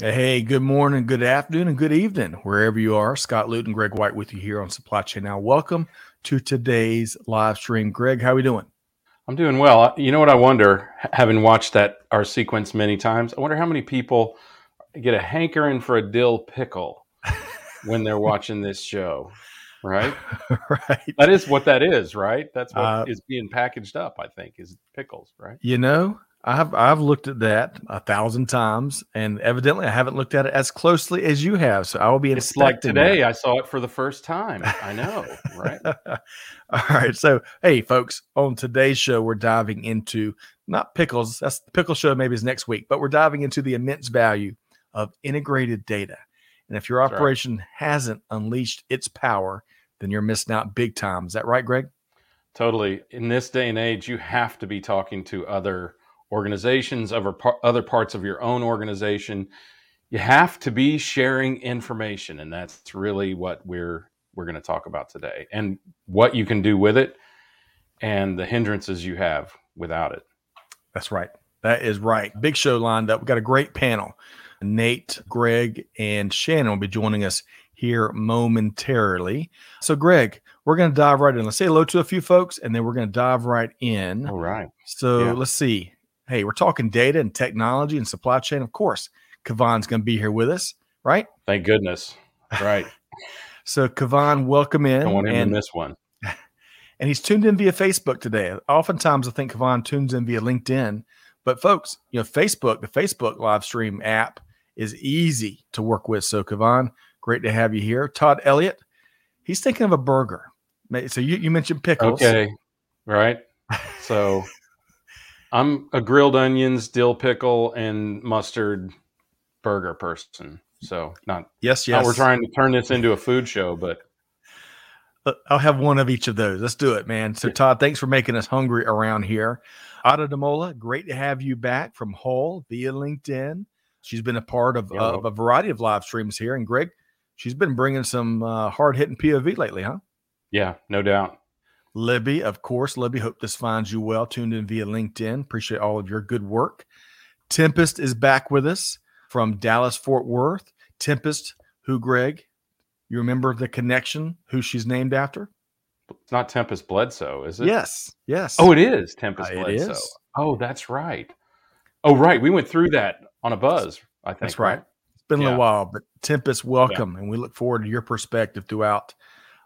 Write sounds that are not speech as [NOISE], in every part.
Hey, good morning, good afternoon, and good evening, wherever you are. Scott Luton, Greg White with you here on Supply Chain Now. Welcome to today's live stream. Greg, how are we doing? I'm doing well. You know what I wonder, having watched that our sequence many times, I wonder how many people get a hankering for a dill pickle [LAUGHS] when they're watching this show. Right? [LAUGHS] right. That is what that is, right? That's what Uh, is being packaged up, I think, is pickles, right? You know, I've I've looked at that a thousand times, and evidently I haven't looked at it as closely as you have. So I will be It's like today that. I saw it for the first time. I know, right? [LAUGHS] All right. So, hey, folks, on today's show, we're diving into not pickles. That's the pickle show, maybe is next week, but we're diving into the immense value of integrated data. And if your That's right. operation hasn't unleashed its power, then you're missing out big time. Is that right, Greg? Totally. In this day and age, you have to be talking to other organizations, other, other parts of your own organization. You have to be sharing information, and that's really what we're we're going to talk about today, and what you can do with it, and the hindrances you have without it. That's right. That is right. Big show lined up. We've got a great panel. Nate, Greg, and Shannon will be joining us here momentarily. So, Greg, we're going to dive right in. Let's say hello to a few folks, and then we're going to dive right in. All right. So Yeah. let's see. Hey, we're talking data and technology and supply chain. Of course, Kavan's going to be here with us, right? Thank goodness. Right. [LAUGHS] So, Kavan, welcome in. I want him and, to miss one. [LAUGHS] and he's tuned in via Facebook today. Oftentimes, I think Kavan tunes in via LinkedIn. But, folks, you know, Facebook, the Facebook live stream app is easy to work with. So, Kavan, great to have you here. Todd Elliott, he's thinking of a burger. So, you, you mentioned pickles. Okay. Right. So [LAUGHS] I'm a grilled onions, dill pickle, and mustard burger person. So not Yes, not yes. we're trying to turn this into a food show, but I'll have one of each of those. Let's do it, man. So, Todd, thanks for making us hungry around here. Ademola, great to have you back from Hull via LinkedIn. She's been a part of, Yeah, uh, of a variety of live streams here. And Greg, she's been bringing some uh, hard hitting POV lately, huh? yeah, no doubt. Libby, of course. Libby, hope this finds you well. Tuned in via LinkedIn. Appreciate all of your good work. Tempest is back with us from Dallas, Fort Worth. Tempest, who, Greg, you remember the connection, who she's named after? It's not Tempest Bledsoe, is it? Yes, yes. Oh, it is Tempest Uh, Bledsoe. is. Oh, that's right. Oh, right. We went through that on a buzz. I think. That's right. It's been a little while, but Tempest, welcome, and we look forward to your perspective throughout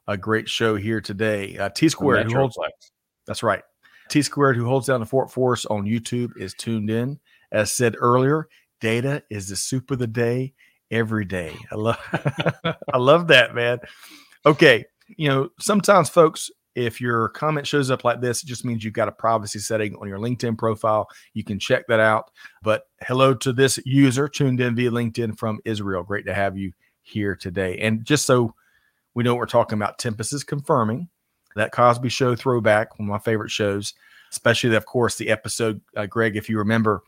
a great show here today. Uh, T Squared, who holds that's right. T Squared, who holds down the Fort Force on YouTube, is tuned in. As said earlier, data is the soup of the day every day. I love, [LAUGHS] I love that, man. Okay, you know sometimes, folks, if your comment shows up like this, it just means you've got a privacy setting on your LinkedIn profile. You can check that out. But hello to this user tuned in via LinkedIn from Israel. Great to have you here today. And just so we know what we're talking about, Tempest is confirming that Cosby Show throwback, one of my favorite shows, especially, of course, the episode, uh, Greg, if you remember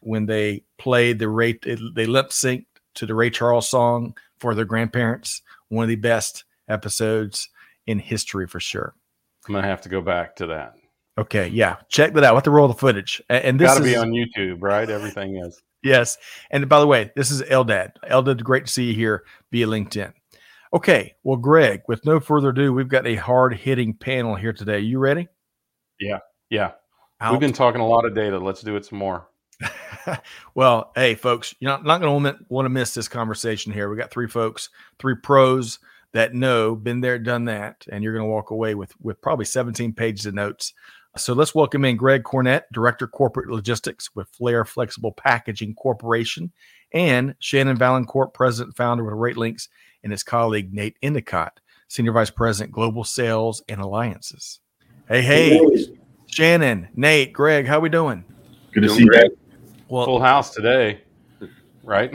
when they played the Ray, they lip synced to the Ray Charles song for their grandparents. One of the best episodes in history for sure. I'm gonna have to go back to that. Okay, yeah, check that out. Have to roll the footage. A- And this Got to is be on YouTube, right? Everything is. yes. And by the way, this is Eldad. Eldad, great to see you here via LinkedIn. Okay, well, Greg, with no further ado, we've got a hard hitting panel here today. You ready? Yeah. Out. We've been talking a lot of data. Let's do it some more. [LAUGHS] well, hey, folks, you're not, not going to want to miss this conversation here. We got three folks, three pros that know, been there, done that, and you're going to walk away with with probably 17 pages of notes. So let's welcome in Greg Cornett, Director Corporate Logistics with Flair Flexible Packaging Corporation, and Shannon Vaillancourt, President Founder with RateLinx, and his colleague Nate Endicott, Senior Vice President Global Sales and Alliances. Hey, hey, Shannon, Nate, Greg, how are we doing? Good to Doing see you. Well, Full house today, right?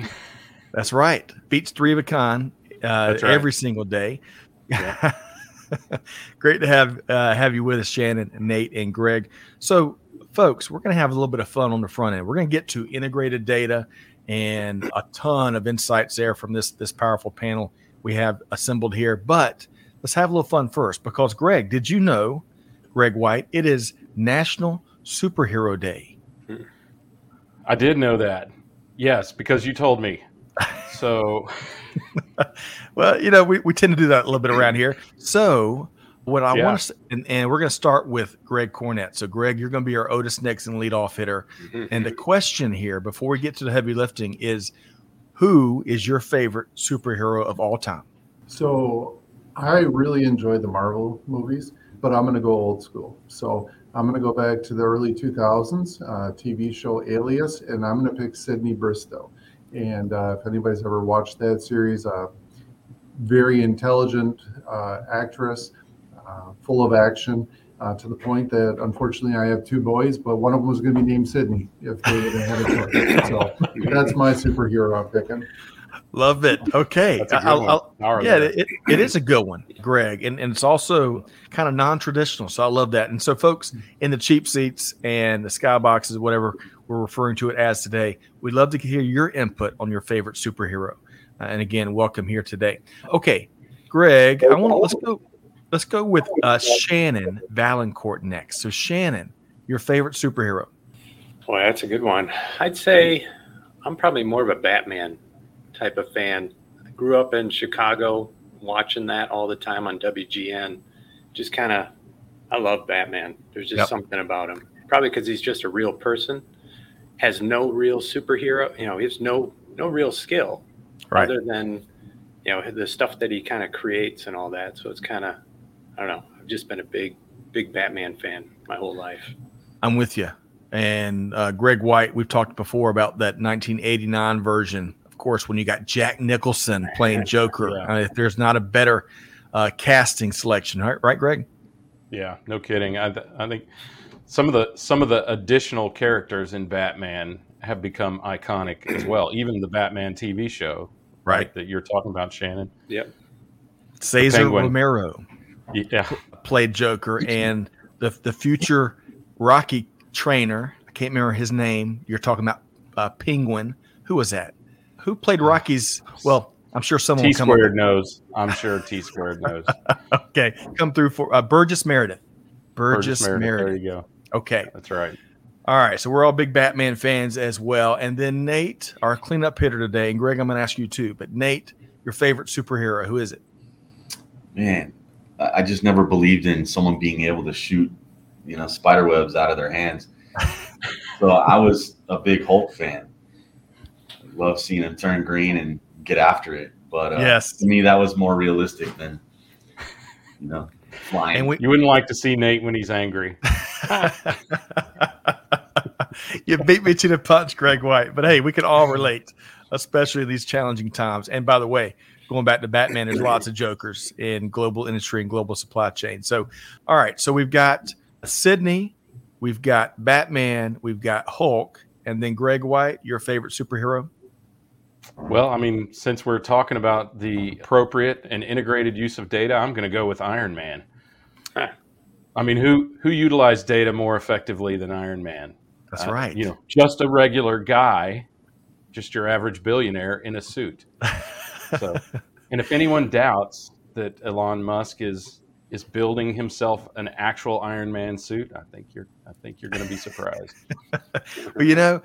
That's right. Beats three of a kind uh, right. every single day. [LAUGHS] [LAUGHS] Great to have uh, have you with us, Shannon, Nate, and Greg. So, folks, we're going to have a little bit of fun on the front end. We're going to get to integrated data and a ton of insights there from this this powerful panel we have assembled here. But let's have a little fun first, because Greg, did you know, Greg White, it is National Superhero Day. I did know that. Yes, because you told me. So, [LAUGHS] [LAUGHS] well, you know, we, we tend to do that a little bit around here. So, what I Yeah. want to, and, and we're going to start with Greg Cornett. So, Greg, you're going to be our Otis Nixon leadoff hitter. And the question here, before we get to the heavy lifting, is who is your favorite superhero of all time? So I really enjoy the Marvel movies, but I'm going to go old school. So I'm going to go back to the early 2000s uh, TV show Alias, and I'm going to pick Sydney Bristow. And uh, if anybody's ever watched that series, uh, very intelligent uh, actress, uh, full of action, uh, to the point that unfortunately I have two boys, but one of them was going to be named Sydney if they, had a choice. So that's my superhero I'm picking. Love it. [LAUGHS] Okay. That's a good I'll- one. I'll- All right. yeah, it, it is a good one, Greg. And, and it's also kind of non traditional. So I love that. And so, folks in the cheap seats and the skyboxes, whatever we're referring to it as today, we'd love to hear your input on your favorite superhero. Uh, and again, welcome here today. Okay, Greg, I want to let's go. Let's go with uh, Shannon Vaillancourt next. So, Shannon, your favorite superhero. Boy, that's a good one. I'd say I'm probably more of a Batman type of fan. I grew up in Chicago watching that all the time on WGN. Just kind of, I love Batman. There's just Yep. something about him. Probably because he's just a real person, has no real superhero. You know, he has no no real skill other than you know the stuff that he kind of creates and all that. So it's kind of, I don't know. I've just been a big big Batman fan my whole life. I'm with you. And uh, Greg White, we've talked before about that 1989 version. Of course, when you got Jack Nicholson [LAUGHS] playing Joker, Yeah. uh, if there's not a better uh, casting selection, right? Right, Greg? Yeah, no kidding. I, th- I think some of the some of the additional characters in Batman have become iconic as [CLEARS THROAT] well. Even the Batman TV show, Right. that you're talking about, Shannon. Yep. Cesar Penguin. Romero Yeah, played Joker, and the the future Rocky trainer. I can't remember his name. You're talking about uh, Penguin. Who was that? Who played Rocky's? Well, I'm sure someone T will come squared knows. I'm sure T squared knows. [LAUGHS] Okay, come through for uh, Burgess Meredith. Burgess, Burgess Meredith. There you go. Okay. That's right. All right, so we're all big Batman fans as well. And then Nate, our cleanup hitter today, and Greg, I'm going to ask you too. But Nate, your favorite superhero, who is it? man, I I just never believed in someone being able to shoot, you know, spider webs out of their hands. [LAUGHS] so I was a big Hulk fan. Love seeing him turn green and get after it. But uh, Yes. to me, that was more realistic than, you know, flying. And we, You wouldn't like to see Nate when he's angry. [LAUGHS] you beat me to the punch, Greg White. But hey, we can all relate, especially in these challenging times. And by the way, going back to Batman, there's lots of jokers in global industry and global supply chain. So, all right, so we've got Sydney, we've got Batman, we've got Hulk, and then Greg White, your favorite superhero. Well, I mean, since we're talking about the appropriate and integrated use of data, I'm going to go with Iron Man. Huh. I mean, who who utilized data more effectively than Iron Man? That's Uh, right. You know, just a regular guy, just your average billionaire in a suit. [LAUGHS] So, and if anyone doubts that Elon Musk is is building himself an actual Iron Man suit, I think you're I think you're going to be surprised. [LAUGHS] Well, you know,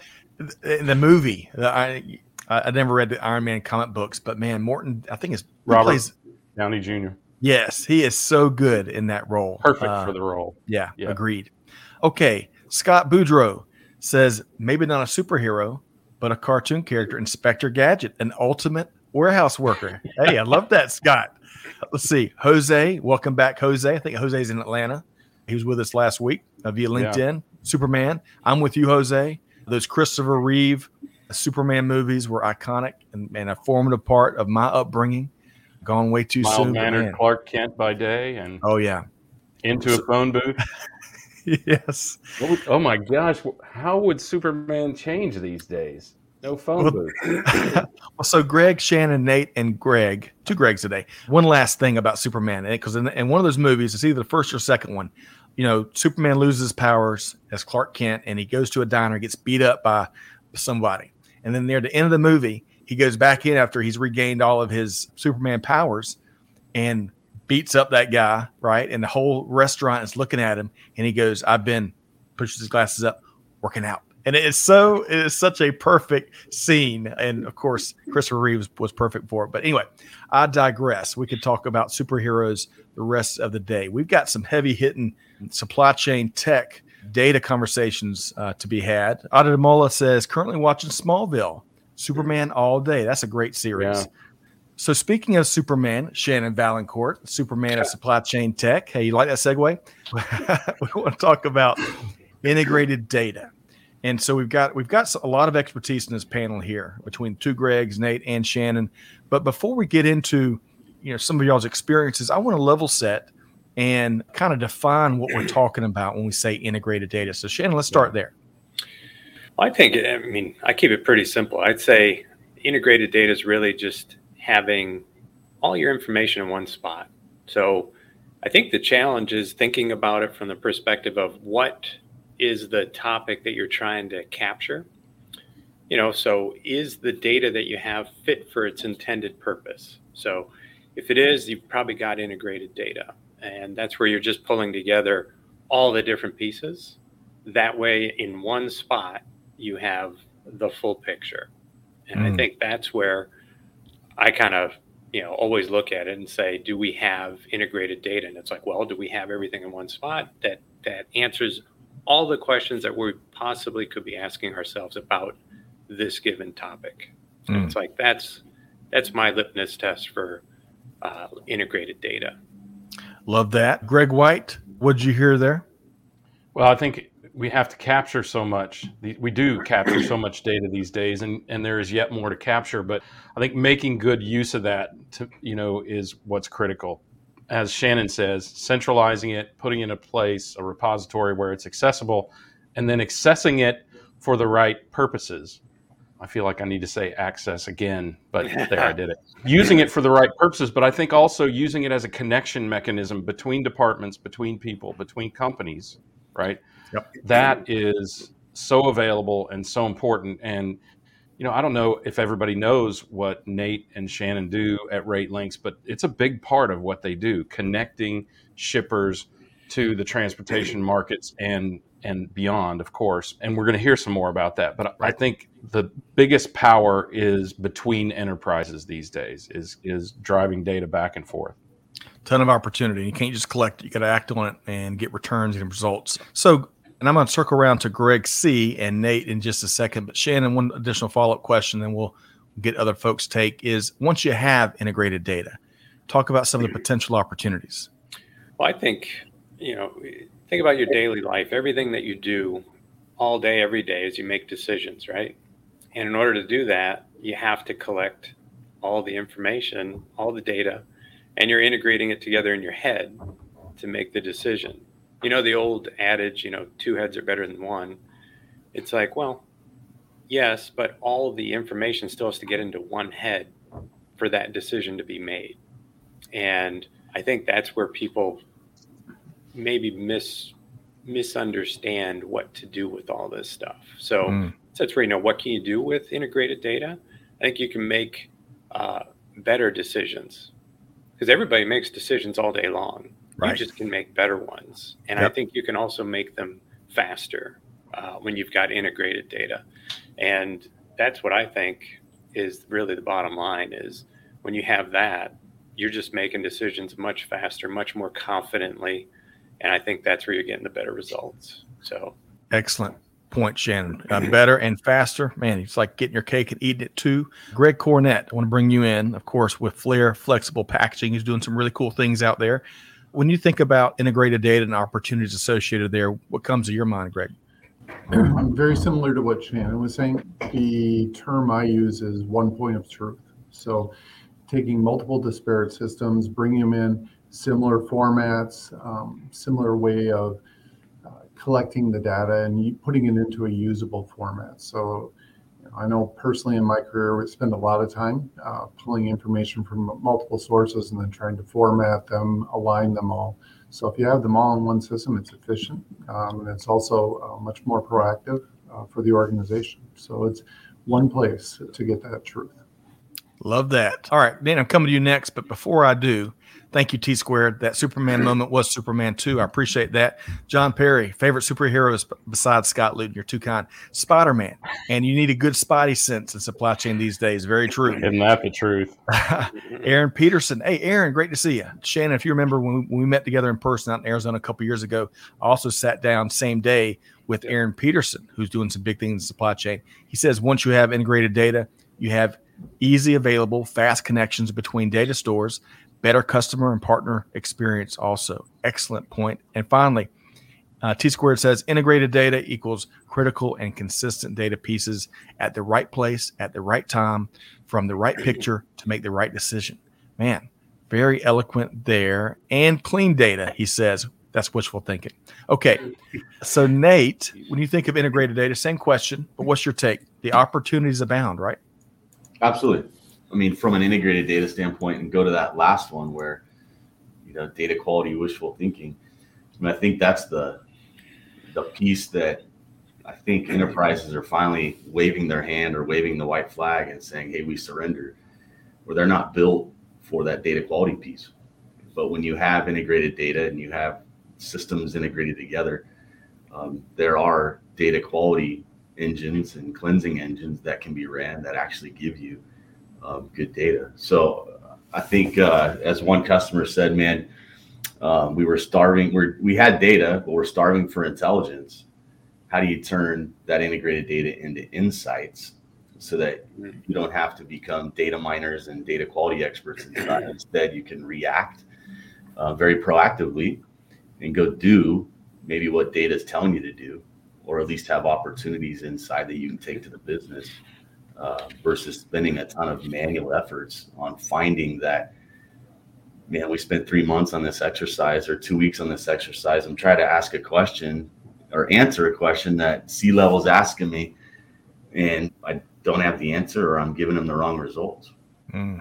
in the movie, the- I I never read the Iron Man comic books, but man, Morton, I think is Robert. Downey Jr. yes, he is so good in that role. Perfect Uh, for the role. Yeah, Yeah. agreed. Okay, Scott Boudreau says maybe not a superhero, but a cartoon character, Inspector Gadget, an ultimate warehouse worker. hey, I love that, Scott. Let's see, Jose, welcome back, Jose. I think Jose's in Atlanta. He was with us last week uh, via LinkedIn. Superman, I'm with you, Jose. Those Christopher Reeve Superman movies were iconic and, and a formative part of my upbringing. Gone way too Mild soon. mannered man. Clark Kent by day and Oh yeah, into a phone booth. [LAUGHS] yes. Would- oh my gosh, how would Superman change these days? No phone booth. [LAUGHS] well, so Greg, Shannon, Nate, and Greg, two Gregs today. One last thing about Superman, because in, in one of those movies, it's either the first or second one. You know, Superman loses his powers as Clark Kent, and he goes to a diner, gets beat up by somebody, and then near the end of the movie, he goes back in after he's regained all of his Superman powers, and beats up that guy, right? And the whole restaurant is looking at him, and he goes, "I've been," pushes his glasses up, working out. And it is so it is such a perfect scene. And of course christopher reeves was perfect for it. But anyway i digress. We could talk about superheroes the rest of the day. We've got some heavy hitting supply chain tech data conversations uh, to be had. Ademola says currently watching smallville superman all day. That's a great series. Yeah. so speaking of superman shannon Vaillancourt superman of supply chain tech. Hey you like that segue? [LAUGHS] We want to talk about integrated data. And so we've got we've got a lot of expertise in this panel here between two Gregs, Nate and Shannon. But before we get into you know some of y'all's experiences, I want to level set and kind of define what we're talking about when we say integrated data. So Shannon, let's start there. I think I mean I keep it pretty simple. I'd say integrated data is really just having all your information in one spot. So I think the challenge is thinking about it from the perspective of what is the topic that you're trying to capture. You know, so is the data that you have fit for its intended purpose? So if it is, you've probably got integrated data. And that's where you're just pulling together all the different pieces. That way, in one spot, you have the full picture. And mm. I think that's where I kind of, you know, always look at it and say, do we have integrated data? And it's like, well, do we have everything in one spot that that answers all the questions that we possibly could be asking ourselves about this given topic. So mm. it's like that's that's my litmus test for uh, integrated data. Love that, Greg White. what'd you hear there? Well, I think we have to capture so much. We do capture so much data these days, and, and there is yet more to capture. But I think making good use of that, to, you know, is what's critical as Shannon says, centralizing it, putting it in a place, a repository where it's accessible, and then accessing it for the right purposes. I feel like I need to say access again, but [LAUGHS] there I did it. Using it for the right purposes, but I think also using it as a connection mechanism between departments, between people, between companies, right? Yep. That is so available and so important. And you know, I don't know if everybody knows what Nate and Shannon do at RateLinx, but it's a big part of what they do, connecting shippers to the transportation markets and and beyond, of course. And we're going to hear some more about that. But I think the biggest power is between enterprises these days is is driving data back and forth. Ton of opportunity. You can't just collect it. You got to act on it and get returns and results. So and I'm going to circle around to Greg C and Nate in just a second. But Shannon, one additional follow up question, then we'll get other folks' take is once you have integrated data, talk about some of the potential opportunities. Well, I think, you know, think about your daily life, everything that you do all day, every day is you make decisions, right? And in order to do that, you have to collect all the information, all the data, and you're integrating it together in your head to make the decision. You know the old adage you know two heads are better than one. It's like well yes but all the information still has to get into one head for that decision to be made. And i think that's where people maybe mis misunderstand what to do with all this stuff so mm. that's where you know what can you do with integrated data i think you can make uh, better decisions because everybody makes decisions all day long Right. You just can make better ones. And yep. I think you can also make them faster uh, when you've got integrated data. And that's what I think is really the bottom line is when you have that, you're just making decisions much faster, much more confidently. And I think that's where you're getting the better results. So excellent point, Shannon. Uh, better and faster. Man, it's like getting your cake and eating it too. Greg Cornett, I want to bring you in, of course, with Flair Flexible Packaging. He's doing some really cool things out there. When you think about integrated data and opportunities associated there, what comes to your mind, Greg? I'm very similar to what Shannon was saying. The term I use is one point of truth. So, taking multiple disparate systems, bringing them in similar formats, um, similar way of uh, collecting the data, and putting it into a usable format. So, I know personally in my career, we spend a lot of time uh, pulling information from multiple sources and then trying to format them, align them all. So if you have them all in one system, it's efficient um, and it's also uh, much more proactive uh, for the organization. So it's one place to get that truth. Love that. All right, Dan, I'm coming to you next. But before I do, thank you, T Squared. That Superman moment was Superman 2. I appreciate that. John Perry, favorite superheroes besides Scott Luton. You're too kind. Spider Man. And you need a good spidey sense in supply chain these days. Very true. Isn't that the truth? [LAUGHS] Aaron Peterson. Hey, Aaron, great to see you. Shannon, if you remember when we, when we met together in person out in Arizona a couple years ago, I also sat down same day with Aaron Peterson, who's doing some big things in supply chain. He says once you have integrated data, you have easy available, fast connections between data stores, better customer and partner experience. Also, excellent point. And finally, uh, T squared says integrated data equals critical and consistent data pieces at the right place at the right time from the right picture to make the right decision. Man, very eloquent there. And clean data, he says. That's wishful thinking. Okay. So, Nate, when you think of integrated data, same question, but what's your take? The opportunities abound, right? Absolutely. I mean, from an integrated data standpoint, and go to that last one where, you know, data quality, wishful thinking. I mean, I think that's the the piece that I think enterprises are finally waving their hand or waving the white flag and saying, "Hey, we surrender," where they're not built for that data quality piece. But when you have integrated data and you have systems integrated together, um, there are data quality engines and cleansing engines that can be ran that actually give you um, good data. So I think, uh, as one customer said, man, um, we were starving. we we had data, but we're starving for intelligence. How do you turn that integrated data into insights so that you don't have to become data miners and data quality experts inside? [CLEARS THROAT] Instead, you can react uh, very proactively and go do maybe what data is telling you to do or at least have opportunities inside that you can take to the business uh, versus spending a ton of manual efforts on finding that man we spent three months on this exercise or two weeks on this exercise i'm trying to ask a question or answer a question that C-level's asking me and i don't have the answer or i'm giving them the wrong results mm.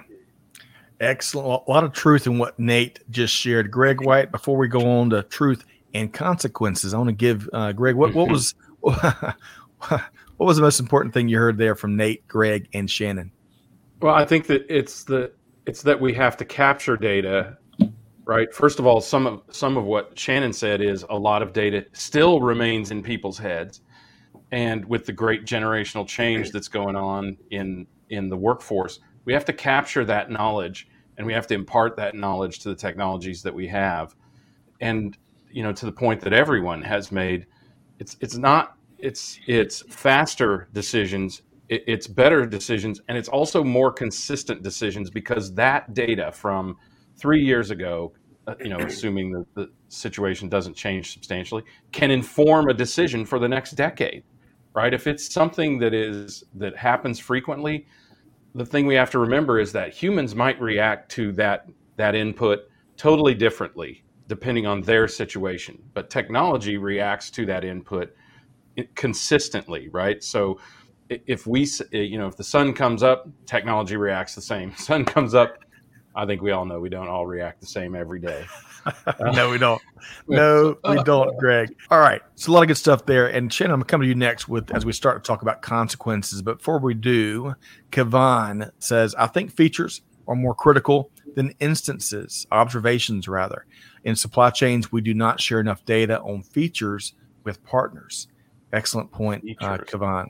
excellent a lot of truth in what nate just shared greg white before we go on to truth and consequences. I want to give uh, Greg what what [LAUGHS] was [LAUGHS] what was the most important thing you heard there from Nate, Greg, and Shannon? Well, I think that it's the it's that we have to capture data, right? First of all, some of some of what Shannon said is a lot of data still remains in people's heads, and with the great generational change that's going on in in the workforce, we have to capture that knowledge and we have to impart that knowledge to the technologies that we have. And you know to the point that everyone has made it's it's not it's it's faster decisions it, it's better decisions and it's also more consistent decisions because that data from three years ago uh, you know assuming that the situation doesn't change substantially can inform a decision for the next decade right if it's something that is that happens frequently the thing we have to remember is that humans might react to that that input totally differently depending on their situation. But technology reacts to that input consistently, right? So if we, you know, if the sun comes up, technology reacts the same. [LAUGHS] Sun comes up, I think we all know we don't all react the same every day. [LAUGHS] no, we don't. No, we don't, Greg. All right. So a lot of good stuff there. And Shannon, I'm coming to you next with as we start to talk about consequences. But before we do, Kavan says, I think features are more critical than instances, observations rather. In supply chains, we do not share enough data on features with partners. Excellent point, uh, Kavan.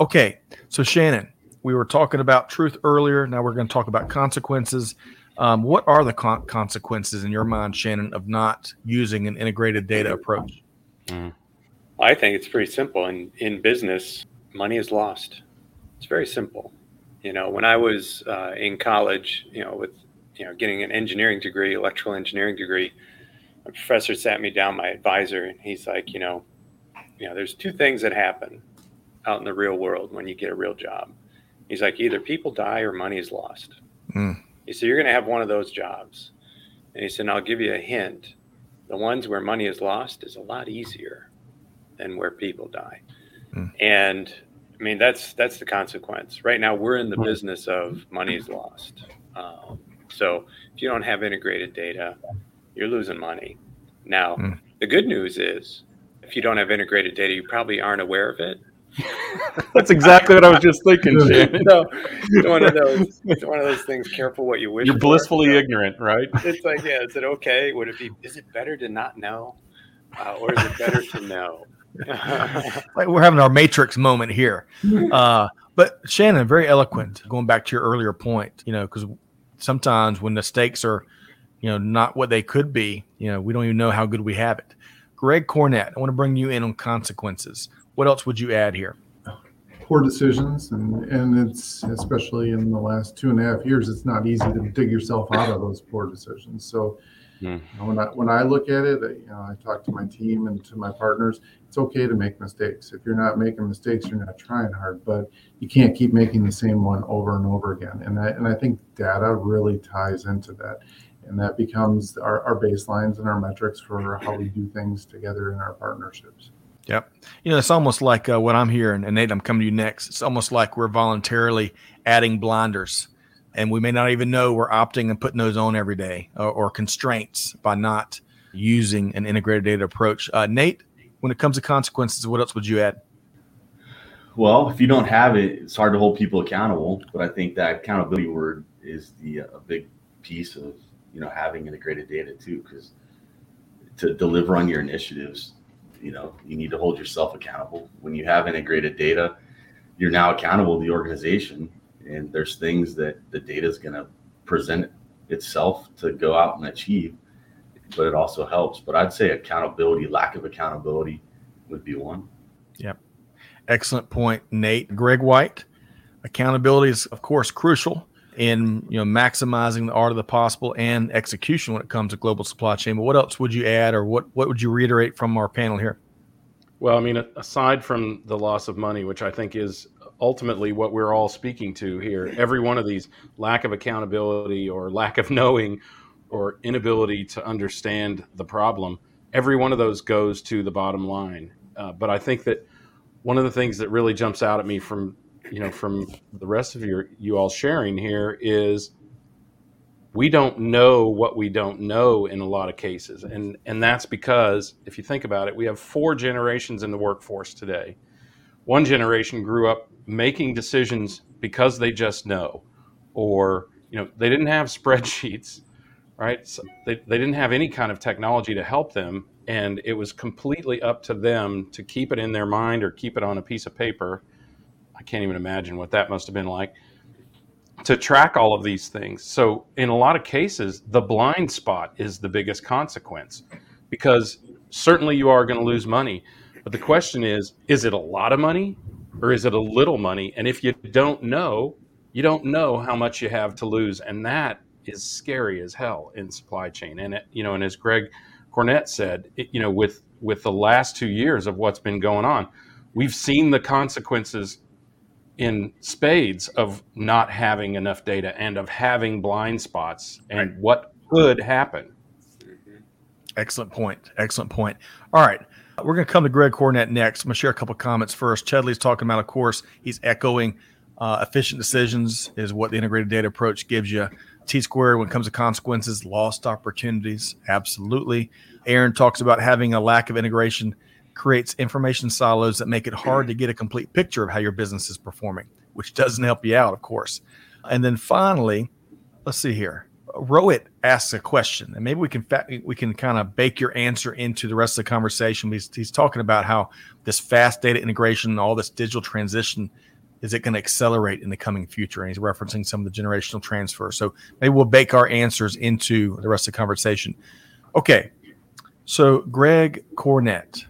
Okay, so Shannon, we were talking about truth earlier. Now we're going to talk about consequences. Um, what are the con- consequences in your mind, Shannon, of not using an integrated data approach? Mm. I think it's pretty simple. In in business, money is lost. It's very simple. You know, when I was uh, in college, you know, with you know, getting an engineering degree, electrical engineering degree, a professor sat me down, my advisor, and he's like, you know, you know, there's two things that happen out in the real world when you get a real job. He's like, either people die or money is lost. Mm. He said, you're going to have one of those jobs. And he said, and I'll give you a hint. The ones where money is lost is a lot easier than where people die. Mm. And I mean, that's that's the consequence. Right now, we're in the business of money's lost. Um, so if you don't have integrated data, you're losing money. Now, mm. the good news is, if you don't have integrated data, you probably aren't aware of it. [LAUGHS] That's exactly what I was just thinking, [LAUGHS] No, it's one of those. It's one of those things. Careful what you wish. You're blissfully for. ignorant, right? [LAUGHS] It's like, yeah. Is it okay? Would it be? Is it better to not know, uh, or is it better to know? like we're having our matrix moment here. Uh, but Shannon, very eloquent. Going back to your earlier point, you know, because sometimes when the stakes are, you know, not what they could be, you know, we don't even know how good we have it. Greg Cornett, I want to bring you in on consequences. What else would you add here? Poor decisions, and and it's especially in the last two and a half years, it's not easy to dig yourself out of those poor decisions. So Mm. when I when I look at it, you know, I talk to my team and to my partners. It's okay to make mistakes. If you're not making mistakes, you're not trying hard. But you can't keep making the same one over and over again. And I and I think data really ties into that, and that becomes our, our baselines and our metrics for how we do things together in our partnerships. Yep. You know, it's almost like uh, what I'm hearing, and Nate, I'm coming to you next. It's almost like we're voluntarily adding blinders and we may not even know we're opting and putting those on every day or, or constraints by not using an integrated data approach. Uh, Nate, when it comes to consequences, what else would you add? Well, if you don't have it, it's hard to hold people accountable. But I think that accountability word is the a big piece of you know having integrated data too, because to deliver on your initiatives, you know you need to hold yourself accountable. When you have integrated data, you're now accountable to the organization and there's things that the data is going to present itself to go out and achieve but it also helps. But i'd say accountability lack of accountability would be one. Yep. Excellent point nate. Greg white accountability is of course crucial in you know maximizing the art of the possible and execution when it comes to global supply chain but what else would you add or what what would you reiterate from our panel here well i mean aside from the loss of money which i think is ultimately what we're all speaking to here. Every one of these lack of accountability or lack of knowing or inability to understand the problem, every one of those goes to the bottom line. Uh, but I think that one of the things that really jumps out at me from you know from the rest of your you all sharing here is we don't know what we don't know in a lot of cases and and that's because if you think about it we have four generations in the workforce today one generation grew up making decisions because they just know, or you know they didn't have [LAUGHS] spreadsheets, right? So they, they didn't have any kind of technology to help them, and it was completely up to them to keep it in their mind or keep it on a piece of paper. I can't even imagine what that must have been like to track all of these things. So, in a lot of cases, the blind spot is the biggest consequence because certainly you are going to lose money. But the question is is it a lot of money or is it a little money? And if you don't know, you don't know how much you have to lose, and that is scary as hell in supply chain. And it, you know, and as Greg Cornett said, it, you know, with with the last two years of what's been going on, we've seen the consequences in spades of not having enough data and of having blind spots and right. what could happen. Excellent point. Excellent point. All right. We're going to come to Greg Cornett next. I'm going to share a couple comments first. Chedley's talking about, of course, he's echoing uh, efficient decisions is what the integrated data approach gives you. T squared, when it comes to consequences, lost opportunities, absolutely. Aaron talks about having a lack of integration creates information silos that make it hard to get a complete picture of how your business is performing, which doesn't help you out, of course. And then finally, let's see here. Rowit asks a question, and maybe we can fa- we can kind of bake your answer into the rest of the conversation. He's, he's talking about how this fast data integration and all this digital transition is it going to accelerate in the coming future, and he's referencing some of the generational transfer. So maybe we'll bake our answers into the rest of the conversation. Okay, so Greg Cornett,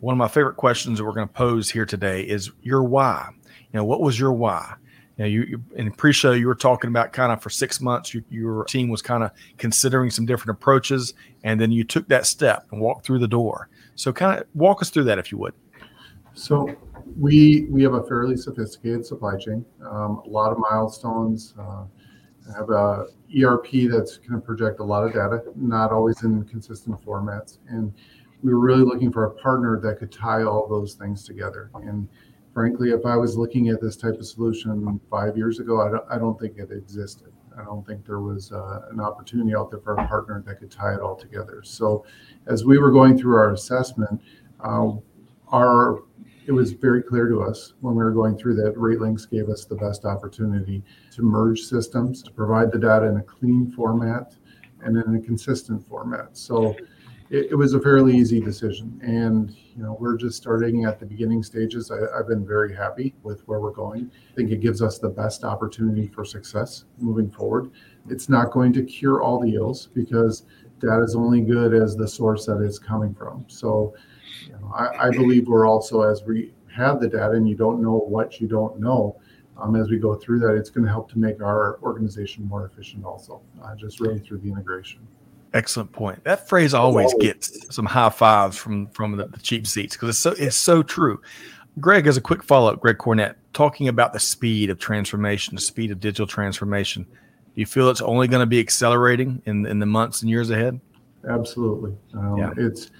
one of my favorite questions that we're going to pose here today is your why. You know, what was your why? you know, you, you in pre-show you were talking about kind of for six months you, your team was kind of considering some different approaches, and then you took that step and walked through the door. So, kind of walk us through that if you would. So, we we have a fairly sophisticated supply chain, um, a lot of milestones. Uh, I have a ERP that's going to project a lot of data, not always in consistent formats, and we were really looking for a partner that could tie all those things together and frankly, if I was looking at this type of solution five years ago, I don't, I don't think it existed. I don't think there was uh, an opportunity out there for a partner that could tie it all together. So, as we were going through our assessment, uh, our it was very clear to us when we were going through that RateLinx gave us the best opportunity to merge systems, to provide the data in a clean format and in a consistent format. So it, it was a fairly easy decision. And, you know, we're just starting at the beginning stages. I, I've been very happy with where we're going. I think it gives us the best opportunity for success moving forward. It's not going to cure all the ills because data is only good as the source that it's coming from. So, you know, I, I, believe we're also as we have the data and you don't know what you don't know um, as we go through that it's going to help to make our organization more efficient also uh, just really through the integration excellent point that phrase always gets some high fives from from the, the cheap seats because it's so it's so true greg as a quick follow-up greg cornett talking about the speed of transformation the speed of digital transformation do you feel it's only going to be accelerating in in the months and years ahead absolutely um, yeah. it's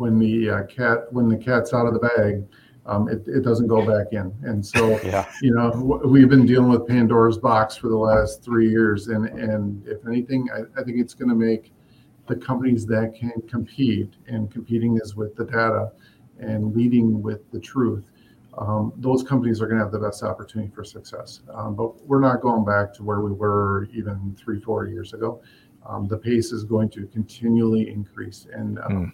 when the uh, cat when the cat's out of the bag, um, it, it doesn't go back in. And so, [LAUGHS] yeah. you know, w- we've been dealing with Pandora's box for the last three years, and and if anything, I, I think it's going to make the companies that can compete, and competing is with the data, and leading with the truth. Um, those companies are going to have the best opportunity for success. Um, but we're not going back to where we were even three, four years ago. Um, the pace is going to continually increase, and mm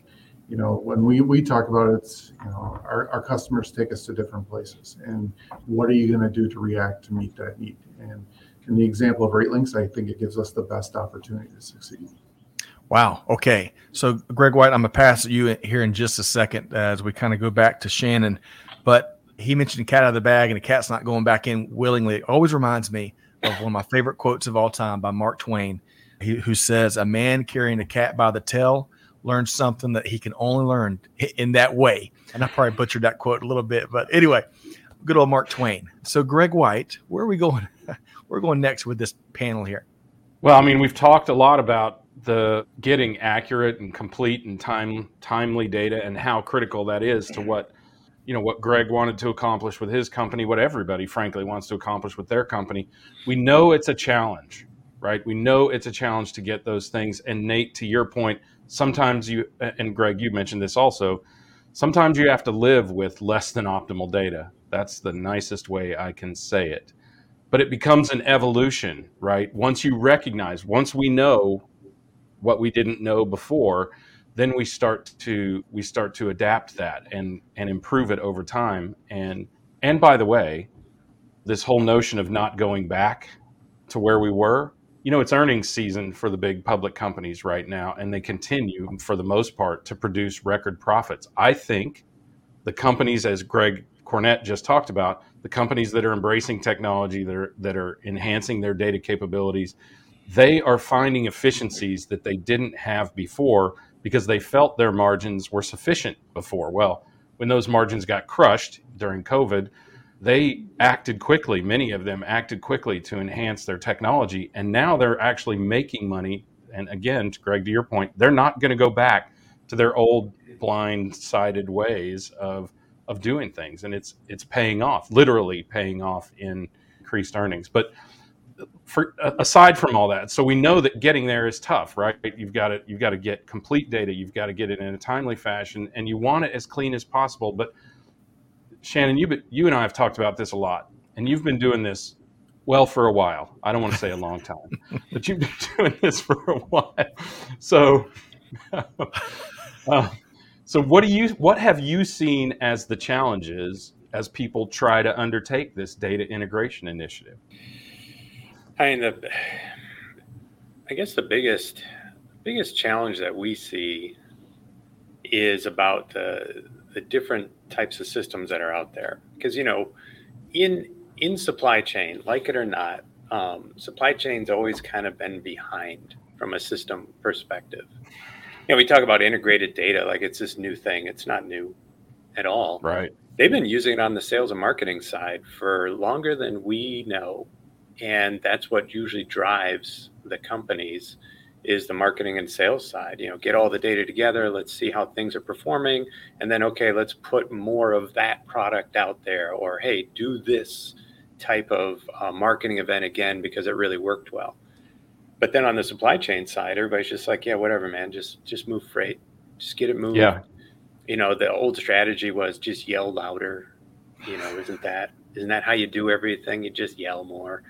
you know, when we, we talk about it, it's, you know, our, our customers take us to different places. And what are you going to do to react to meet that need? And in the example of RateLinx, I think it gives us the best opportunity to succeed. Wow. Okay. So, Greg White, I'm going to pass you here in just a second uh, as we kind of go back to Shannon. But he mentioned cat out of the bag and the cat's not going back in willingly. It always reminds me of one of my favorite quotes of all time by Mark Twain, who says, A man carrying a cat by the tail learn something that he can only learn in that way. And I probably butchered that quote a little bit, but anyway, good old Mark Twain. So, Greg White, where are we going? [LAUGHS] We're going next with this panel here. Well, I mean, we've talked a lot about the getting accurate and complete and time timely data and how critical that is to what you know what Greg wanted to accomplish with his company, what everybody frankly wants to accomplish with their company. We know it's a challenge, right? We know it's a challenge to get those things. And Nate, to your point, sometimes you and Greg, you mentioned this also. Sometimes you have to live with less than optimal data. That's the nicest way I can say it. But it becomes an evolution, right? Once you recognize, once we know what we didn't know before, then we start to we start to adapt that and and improve it over time. And and by the way, this whole notion of not going back to where we were you know, it's earnings season for the big public companies right now, and they continue, for the most part, to produce record profits. I think the companies, as Greg Cornett just talked about, the companies that are embracing technology, that are, that are enhancing their data capabilities, they are finding efficiencies that they didn't have before because they felt their margins were sufficient before. Well, when those margins got crushed during COVID, they acted quickly. Many of them acted quickly to enhance their technology, and now they're actually making money. And again, to Greg, to your point, they're not going to go back to their old blind-sided ways of of doing things, and it's it's paying off, literally paying off in increased earnings. But for, aside from all that, so we know that getting there is tough, right? You've got to you've got to get complete data, you've got to get it in a timely fashion, and you want it as clean as possible, but Shannon, you you and I have talked about this a lot, and you've been doing this well for a while. I don't want to say a long time, [LAUGHS] but you've been [LAUGHS] doing this for a while. So, uh, [LAUGHS] so what do you what have you seen as the challenges as people try to undertake this data integration initiative? I mean, the, I guess the biggest biggest challenge that we see is about the the different types of systems that are out there. Because you know in in supply chain like it or not um, supply chain's always kind of been behind from a system perspective. You know we talk about integrated data like it's this new thing it's not new at all. Right. They've been using it on the sales and marketing side for longer than we know and that's what usually drives the companies is the marketing and sales side. You know, get all the data together. Let's see how things are performing, and then okay, let's put more of that product out there. Or hey, do this type of uh, marketing event again because it really worked well. But then on the supply chain side, everybody's just like, yeah, whatever, man. Just just move freight. Just get it moved. Yeah. You know, the old strategy was just yell louder. You know, isn't that isn't that how you do everything? You just yell more.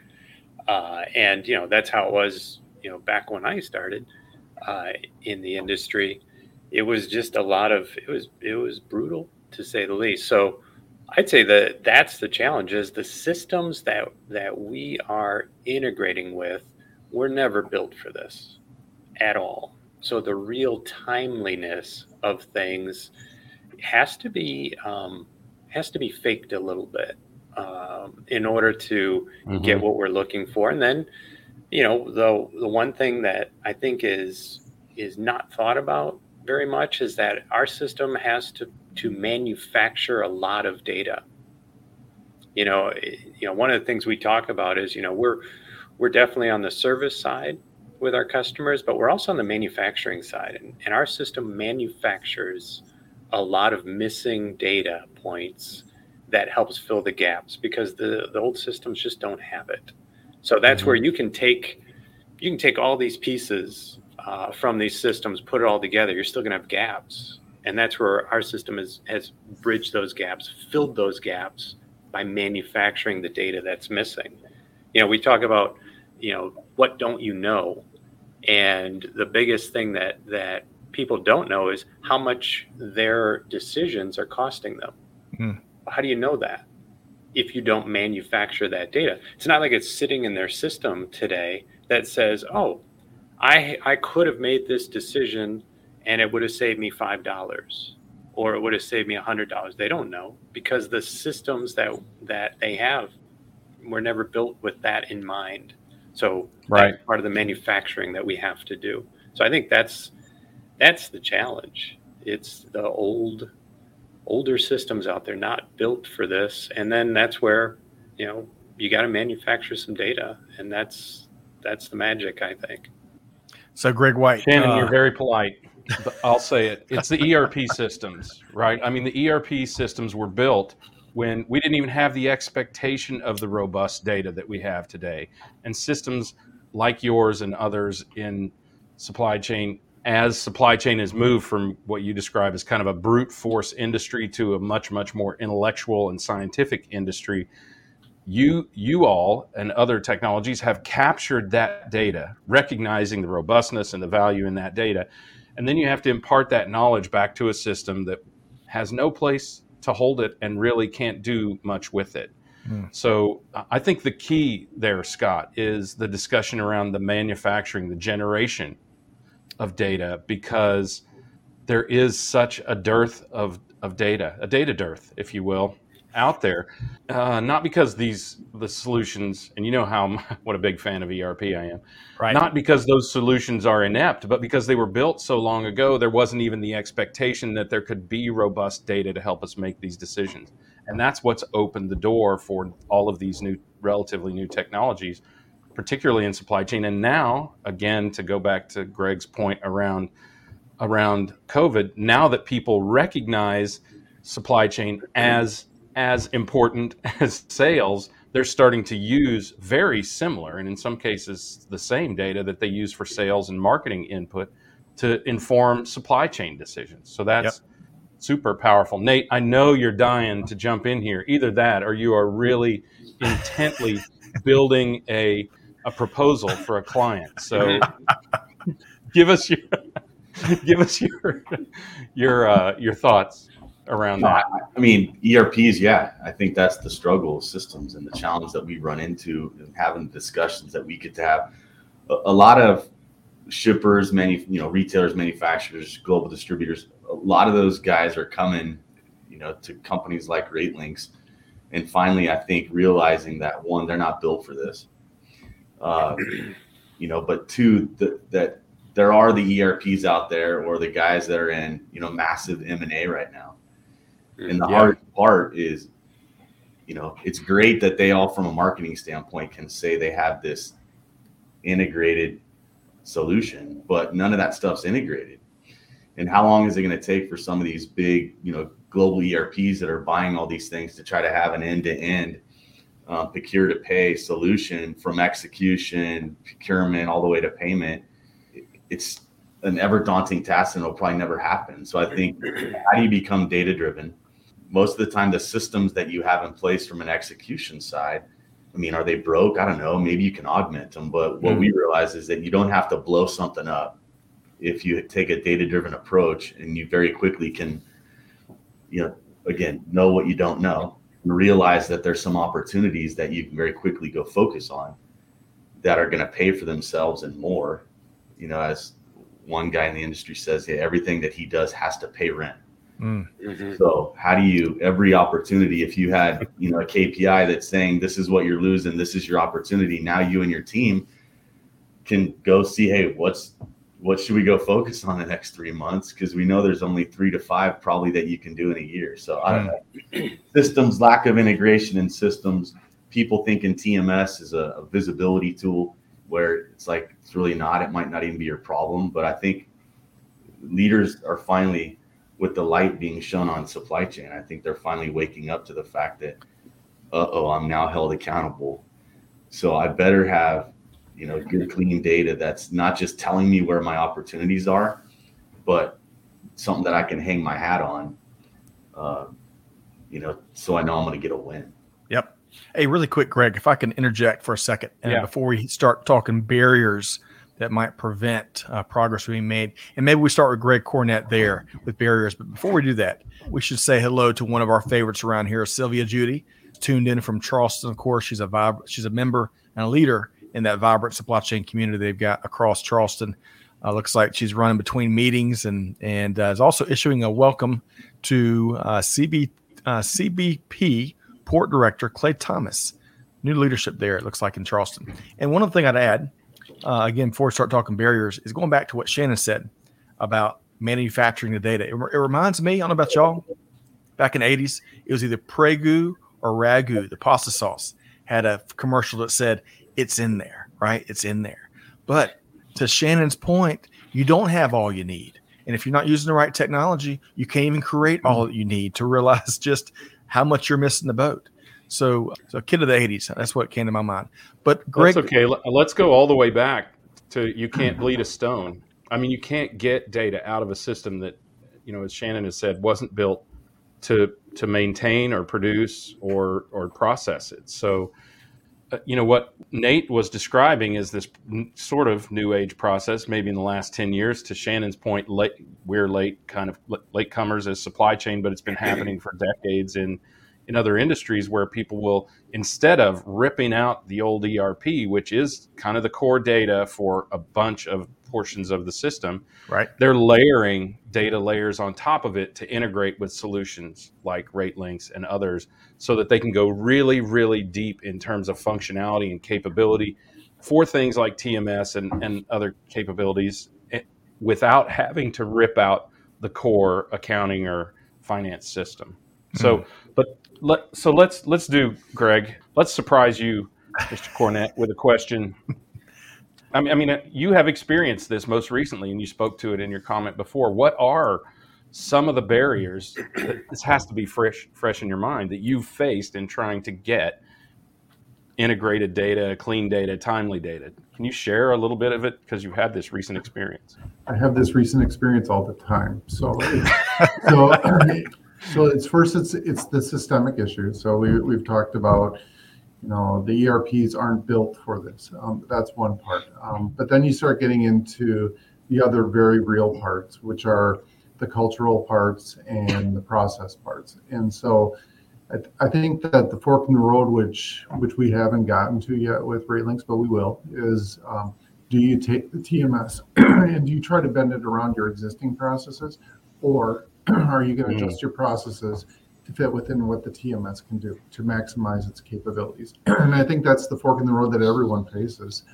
Uh, and you know that's how it was you know back when I started uh, in the industry, it was just a lot of it was it was brutal to say the least. So I'd say that that's the challenge is the systems that that we are integrating with were never built for this at all. So the real timeliness of things has to be um, has to be faked a little bit um, in order to mm-hmm. get what we're looking for, and then you know, the the one thing that I think is is not thought about very much is that our system has to to manufacture a lot of data. You know, you know, one of the things we talk about is, you know, we're we're definitely on the service side with our customers, but we're also on the manufacturing side, and, and our system manufactures a lot of missing data points that helps fill the gaps because the the old systems just don't have it. So that's mm-hmm. where you can take you can take all these pieces uh, from these systems, put it all together. You're still going to have gaps, and that's where our system has has bridged those gaps, filled those gaps by manufacturing the data that's missing. You know, we talk about you know what don't you know, and the biggest thing that that people don't know is how much their decisions are costing them. Mm. How do you know that? if you don't manufacture that data. It's not like it's sitting in their system today that says, "Oh, I I could have made this decision and it would have saved me five dollars, or it would have saved me a hundred dollars." They don't know because the systems that that they have were never built with that in mind. So right. that's part of the manufacturing that we have to do. So I think that's that's the challenge. It's the old older systems out there not built for this. And then that's where you know you got to manufacture some data. And that's that's the magic i think. So greg white shannon uh, you're very polite i'll say it. It's the erp systems right? I mean the erp systems were built when we didn't even have the expectation of the robust data that we have today. And systems like yours and others in supply chain as supply chain has moved from what you describe as kind of a brute force industry to a much much more intellectual and scientific industry you you all and other technologies have captured that data recognizing the robustness and the value in that data and then you have to impart that knowledge back to a system that has no place to hold it and really can't do much with it mm. so i think the key there scott is the discussion around the manufacturing the generation of data because there is such a dearth of, of data, a data dearth, if you will, out there. Uh, not because these the solutions, and you know how [LAUGHS] what a big fan of ERP I am. Right. Not because those solutions are inept, but because they were built so long ago, there wasn't even the expectation that there could be robust data to help us make these decisions. And that's what's opened the door for all of these new, relatively new technologies particularly in supply chain. And now, again, to go back to Greg's point around around COVID, now that people recognize supply chain as as important [LAUGHS] as sales, they're starting to use very similar and in some cases the same data that they use for sales and marketing input to inform supply chain decisions. So that's yep. super powerful. Nate, I know you're dying to jump in here. Either that or you are really intently building a a proposal for a client. [LAUGHS] So give us your [LAUGHS] give us your your uh, your thoughts around that. I mean, ERPs, yeah, I think that's the struggle of systems and the challenge that we run into and having discussions that we get to have. A, a lot of shippers, many you know, retailers, manufacturers, global distributors, a lot of those guys are coming, you know, to companies like RateLinx, and finally, I think realizing that one, they're not built for this uh, you know, but two, the, that there are the ERPs out there or the guys that are in, you know, massive M and A right now. And the yeah. hard part is, you know, it's great that they all, from a marketing standpoint, can say they have this integrated solution, but none of that stuff's integrated. And how long is it going to take for some of these big, you know, global ERPs that are buying all these things to try to have an end-to-end um, procure to pay solution from execution, procurement, all the way to payment? It's an ever daunting task and it'll probably never happen. So I think how do you become data driven? Most of the time, the systems that you have in place from an execution side I mean, are they broke? I don't know. Maybe you can augment them. But what mm. we realize is that you don't have to blow something up if you take a data driven approach and you very quickly can, you know, again, know what you don't know and realize that there's some opportunities that you can very quickly go focus on that are going to pay for themselves and more. You know, as one guy in the industry says, yeah, everything that he does has to pay rent. Mm. hmm So how do you every opportunity if you had you know a KPI that's saying this is what you're losing, this is your opportunity. Now you and your team can go see, hey, what's what should we go focus on the next three months? Because we know there's only three to five probably that you can do in a year. So I don't mm. know. systems, lack of integration in systems, people thinking TMS is a, a visibility tool where it's like it's really not. It might not even be your problem. But I think leaders are finally with the light being shown on supply chain, I think they're finally waking up to the fact that, uh oh, I'm now held accountable. So I better have, you know, good clean data that's not just telling me where my opportunities are, but something that I can hang my hat on, uh, you know, so I know I'm going to get a win. Yep. Hey, really quick, Greg, if I can interject for a second, and yeah. before we start talking barriers that might prevent uh, progress being made. And maybe we start with Greg Cornett there with barriers. But before we do that, we should say hello to one of our favorites around here, Sylvia Judy, tuned in from Charleston. Of course, she's a vib- she's a member and a leader in that vibrant supply chain community they've got across Charleston. Uh, looks like she's running between meetings and and uh, is also issuing a welcome to uh, CB uh, CBP Port Director Clay Thomas. New leadership there, it looks like in Charleston. And one other thing I'd add uh, again, before we start talking barriers, is going back to what Shannon said about manufacturing the data. It, it reminds me, I don't know about y'all, back in the 80s, it was either Prego or Ragu, the pasta sauce, had a commercial that said, it's in there, right? It's in there. But to Shannon's point, you don't have all you need. And if you're not using the right technology, you can't even create all that you need to [LAUGHS] realize just how much you're missing the boat. So, so kid of the '80s. That's what came to my mind. But Greg, that's okay. Let's go all the way back to you can't bleed a stone. I mean, you can't get data out of a system that, you know, as Shannon has said, wasn't built to to maintain or produce or or process it. So, uh, you know, what Nate was describing is this n- sort of new age process. Maybe in the last ten years, to Shannon's point, late, we're late, kind of late comers as supply chain, but it's been happening for decades in in other industries where people will instead of ripping out the old ERP, which is kind of the core data for a bunch of portions of the system, right? They're layering data layers on top of it to integrate with solutions like RateLinx and others, so that they can go really, really deep in terms of functionality and capability for things like TMS and, and other capabilities eh, without having to rip out the core accounting or finance system. So, mm. but let, so let's let's do Greg. Let's surprise you, Mr. Cornett, with a question. I mean, I mean, uh, you have experienced this most recently, and you spoke to it in your comment before. What are some of the barriers? this has to be fresh, fresh in your mind that you've faced in trying to get integrated data, clean data, timely data. Can you share a little bit of it because you've had this recent experience? I have this recent experience all the time. So, [LAUGHS] so so it's first it's it's the systemic issue. So we we've talked about you know the ERPs aren't built for this. Um, that's one part. Um, but then you start getting into the other very real parts, which are the cultural parts and the process parts. And so I, I think that the fork in the road, which which we haven't gotten to yet with RateLinx, but we will, is um, do you take the TMS [CLEARS THROAT] and do you try to bend it around your existing processes, or [CLEARS THROAT] are you going to mm. adjust your processes to fit within what the TMS can do to maximize its capabilities? [CLEARS THROAT] and I think that's the fork in the road that everyone faces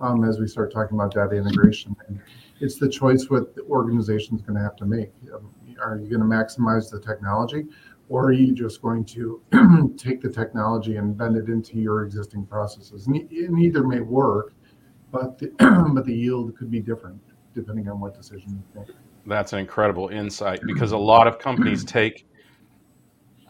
um, as we start talking about data integration. And it's the choice what the organization is going to have to make. Um, are you going to maximize the technology, or are you just going to [CLEARS THROAT] take the technology and bend it into your existing processes? And, and either may work, but the, [CLEARS THROAT] but the yield could be different depending on what decision you make. That's an incredible insight because a lot of companies take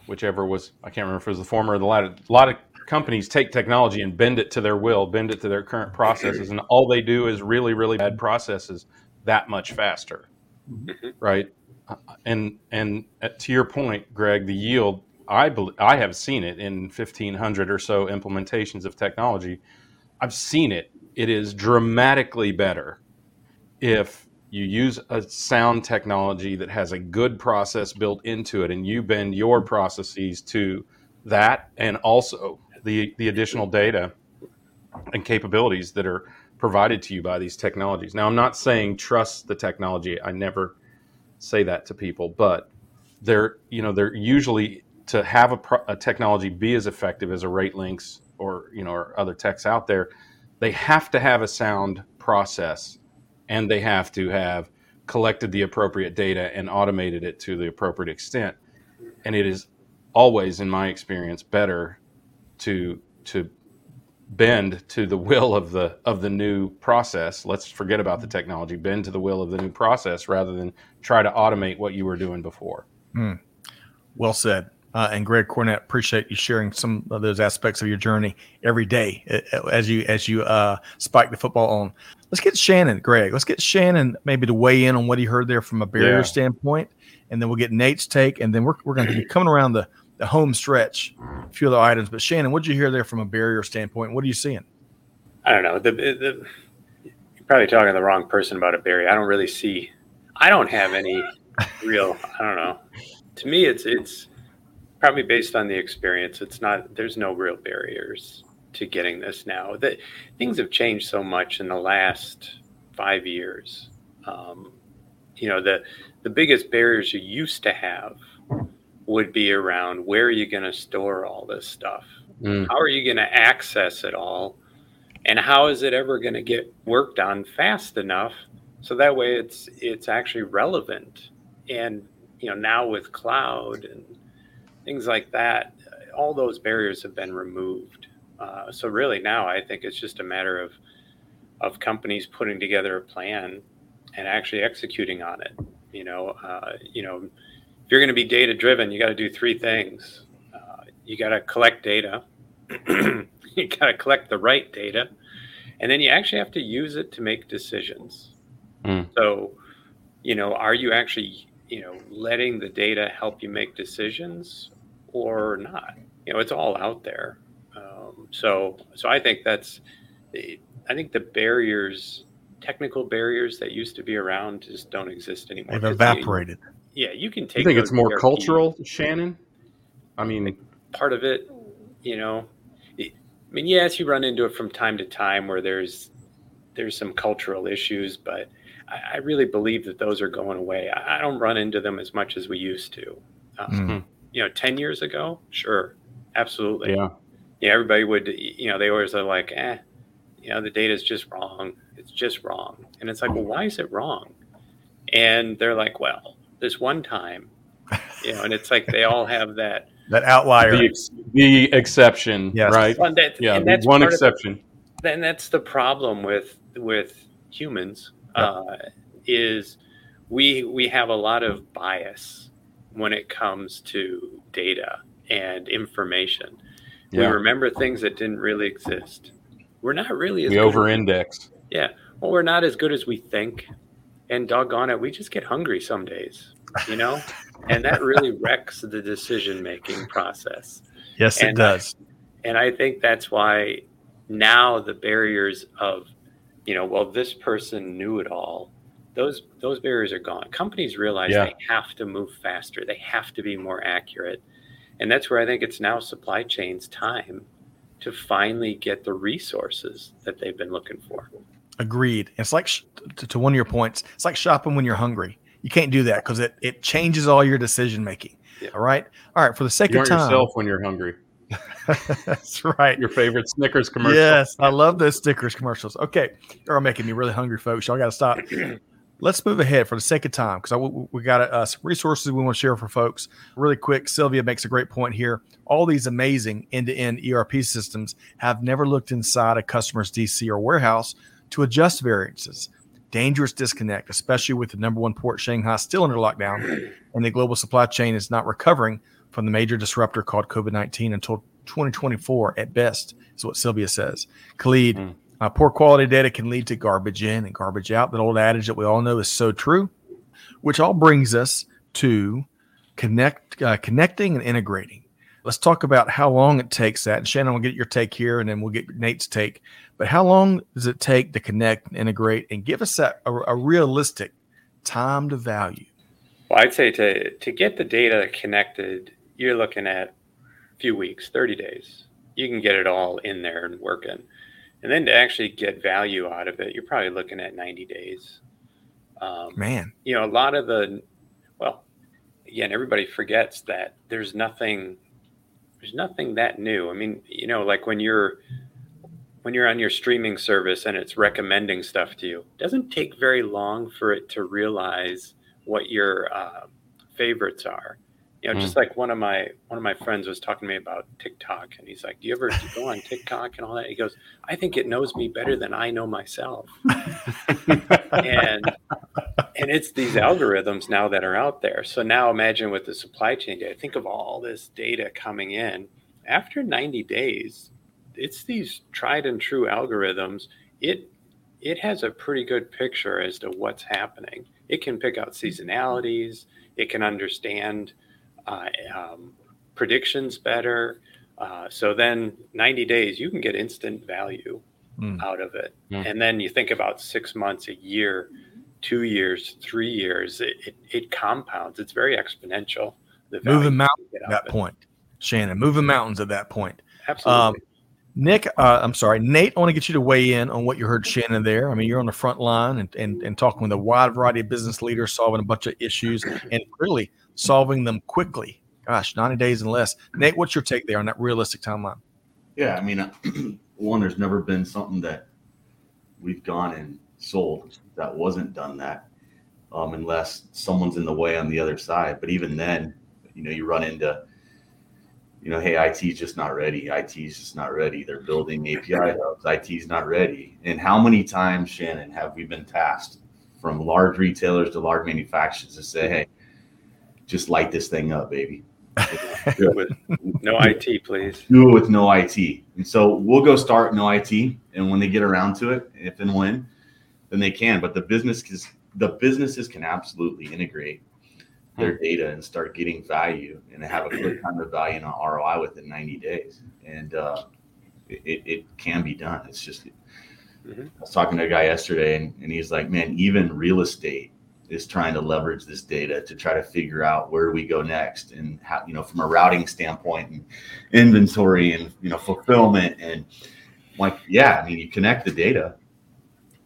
whichever was I can't remember if it was the former or the latter. A lot of companies take technology and bend it to their will, bend it to their current processes, and all they do is really, really bad processes that much faster, Mhm. right? And and to your point, Greg, the yield I believe I have seen it in fifteen hundred or so implementations of technology. I've seen it. It is dramatically better if you use a sound technology that has a good process built into it and you bend your processes to that and also the the additional data and capabilities that are provided to you by these technologies. Now I'm not saying trust the technology. I never say that to people, but they're you know they're usually to have a, pro- a technology be as effective as a RateLinx or you know or other techs out there, they have to have a sound process and they have to have collected the appropriate data and automated it to the appropriate extent. And it is always, in my experience, better to to bend to the will of the of the new process. Let's forget about the technology. Bend to the will of the new process rather than try to automate what you were doing before. Mm. Well said. Uh, and Greg Cornett, appreciate you sharing some of those aspects of your journey every day as you as you uh, spike the football on. Let's get Shannon, Greg. Let's get Shannon maybe to weigh in on what he heard there from a barrier Yeah. standpoint, and then we'll get Nate's take, and then we're we're going to be coming around the the home stretch, a few other items. But Shannon, what did you hear there from a barrier standpoint? What are you seeing? I don't know. The, the you're probably talking to the wrong person about a barrier. I don't really see. I don't have any real. I don't know. To me, it's it's probably based on the experience. It's not. There's no real barriers to getting this now. That things have changed so much in the last five years. Um, you know, the the biggest barriers you used to have would be around where are you going to store all this stuff? Mm. How are you going to access it all? And how is it ever going to get worked on fast enough so that way it's it's actually relevant? And you know, now with cloud and things like that, all those barriers have been removed. Uh, so really now I think it's just a matter of of companies putting together a plan and actually executing on it. You know, uh, you know, if you're going to be data driven, you got to do three things. Uh, you got to collect data. [CLEARS THROAT] you got to collect the right data, and then you actually have to use it to make decisions. Mm. So, you know, are you actually, you know, letting the data help you make decisions or not? You know, it's all out there. Um, so, so I think that's, I think the barriers, technical barriers that used to be around, just don't exist anymore. They've evaporated. yeah, you can take. You think it's more cultural, Shannon? I mean, part of it, you know. I mean, yes, you run into it from time to time where there's there's some cultural issues, but I, I really believe that those are going away. I, I don't run into them as much as we used to. Um, Mm. You know, ten years ago, sure, absolutely. yeah. Yeah, everybody would. You know, they always are like, eh, you know, the data is just wrong. It's just wrong, and it's like, well, why is it wrong? And they're like, well, this one time, you know, and it's like they all have that. [LAUGHS] That outlier. The, ex- the exception, Yes. right? Well, that- Yeah, and that's one part of- exception. then that's the problem with with humans uh, is we we have a lot of bias when it comes to data and information. We remember things that didn't really exist. We're not really as We over index. yeah. Well, we're not as good as we think, and doggone it, we just get hungry some days, you know, [LAUGHS] and that really wrecks the decision making process yes, it and- does. and I think that's why now the barriers of, you know, well, this person knew it all. Those those barriers are gone. Companies realize Yeah. they have to move faster. They have to be more accurate, and that's where I think it's now supply chain's time to finally get the resources that they've been looking for. Agreed. It's like sh- to, to one of your points. It's like shopping when you're hungry. You can't do that because it it changes all your decision making. Yeah. All right. All right. For the sake You of time. yourself when you're hungry. [LAUGHS] That's right. Your favorite Snickers commercial. Yes, I love those Snickers commercials. Okay, you're making me really hungry, folks. Y'all got to stop. [CLEARS THROAT] Let's move ahead for the sake of time because we, we got uh, some resources we want to share for folks. Really quick, Sylvia makes a great point here. All these amazing end to end ERP systems have never looked inside a customer's DC or warehouse to adjust variances. Dangerous disconnect, especially with the number one port, Shanghai, still under lockdown, and the global supply chain is not recovering from the major disruptor called COVID 19 until 2024 at best, is what Sylvia says. Khalid, mm. Uh, poor quality data can lead to garbage in and garbage out. That old adage that we all know is so true, which all brings us to connect, uh, connecting and integrating. Let's talk about how long it takes that. And Shannon, we'll get your take here, and then we'll get Nate's take. But how long does it take to connect and integrate, and give us that, a, a realistic time to value? Well, I'd say to to get the data connected, you're looking at a few weeks, 30 days. You can get it all in there and working. And then to actually get value out of it, you're probably looking at 90 days. Um, Man, you know, a lot of the, well, again, everybody forgets that there's nothing there's nothing that new. I mean, you know, like when you're when you're on your streaming service and it's recommending stuff to you, it doesn't take very long for it to realize what your uh, favorites are. You know, mm. just like one of my one of my friends was talking to me about TikTok, and he's like, "Do you ever [LAUGHS] go on TikTok and all that?" He goes, "I think it knows me better than I know myself." and and it's these algorithms now that are out there. So now imagine with the supply chain data. Think of all this data coming in. After 90 days, it's these tried and true algorithms. It it has a pretty good picture as to what's happening. It can pick out seasonalities. It can understand um, predictions better. Uh, so then 90 days, you can get instant value mm. out of it. Mm. And then you think about six months, a year, two years, three years, it, it, it compounds. It's very exponential. The moving mountains at that point, Shannon, moving mountains at that point. Absolutely. Um, Nick, uh, I'm sorry, Nate. I want to get you to weigh in on what you heard Shannon there. I mean, you're on the front line and, and, and talking with a wide variety of business leaders, solving a bunch of issues, and really solving them quickly. Gosh, 90 days and less. Nate, what's your take there on that realistic timeline? Yeah, I mean, [CLEARS THROAT] one, there's never been something that we've gone and sold that wasn't done that, um, unless someone's in the way on the other side. But even then, you know, you run into, you know, hey, IT's just not ready. IT's just not ready. They're building API hubs. IT's not ready. And how many times, Shannon, have we been tasked from large retailers to large manufacturers to say, hey, just light this thing up, baby. [LAUGHS] with no IT, please. Do it with no IT. And so we'll go start no IT, and when they get around to it, if and when, then they can. But the business is the businesses can absolutely integrate their hmm. data and start getting value and have a quick time to value and an ROI within 90 days. And uh, it, it can be done. It's just, mm-hmm. I was talking to a guy yesterday and, and he's like, man, even real estate is trying to leverage this data to try to figure out where we go next and how you know from a routing standpoint and inventory and you know fulfillment and like yeah i mean you connect the data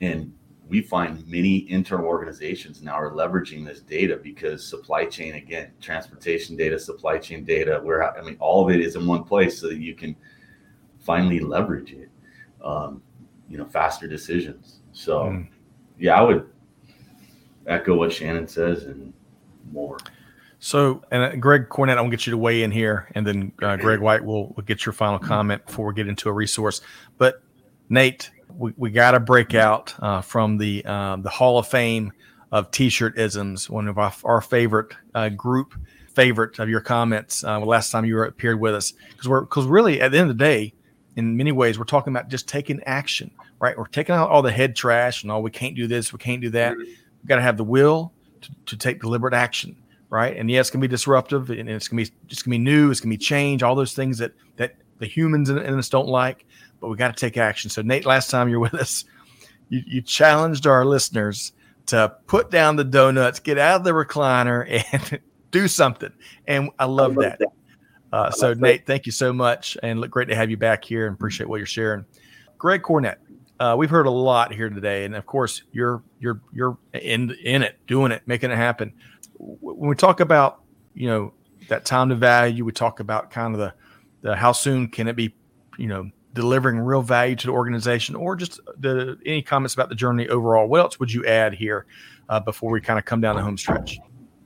and we find many internal organizations now are leveraging this data because supply chain again transportation data supply chain data where i mean all of it is in one place so that you can finally leverage it um, you know faster decisions so mm. yeah i would echo what Shannon says and more. So, and uh, Greg Cornett, I'll get you to weigh in here, and then uh, Greg White will, will get your final comment before we get into a resource. But Nate, we, we got to break out uh, from the um, the Hall of Fame of T-shirt isms, one of our, our favorite uh, group favorite of your comments uh, last time you were, appeared with us, because we're because really at the end of the day, in many ways, we're talking about just taking action, right? We're taking out all the head trash and all we can't do this, we can't do that. Mm-hmm We've got to have the will to, to take deliberate action, right? And yes, it's gonna be disruptive, and it's gonna be just gonna be new. It's gonna be change. All those things that that the humans in, in us don't like, but we got to take action. So Nate, last time you're with us, you, you challenged our listeners to put down the donuts, get out of the recliner, [LAUGHS] and do something. And I love, I love that. that. Uh, so Nate, thank you so much, and look great to have you back here, and appreciate what you're sharing. Greg Cornett, uh, we've heard a lot here today, and of course, you're you're you're in in it, doing it, making it happen. When we talk about you know that time to value, we talk about kind of the the how soon can it be, you know, delivering real value to the organization, or just the any comments about the journey overall. What else would you add here uh, before we kind of come down the home stretch?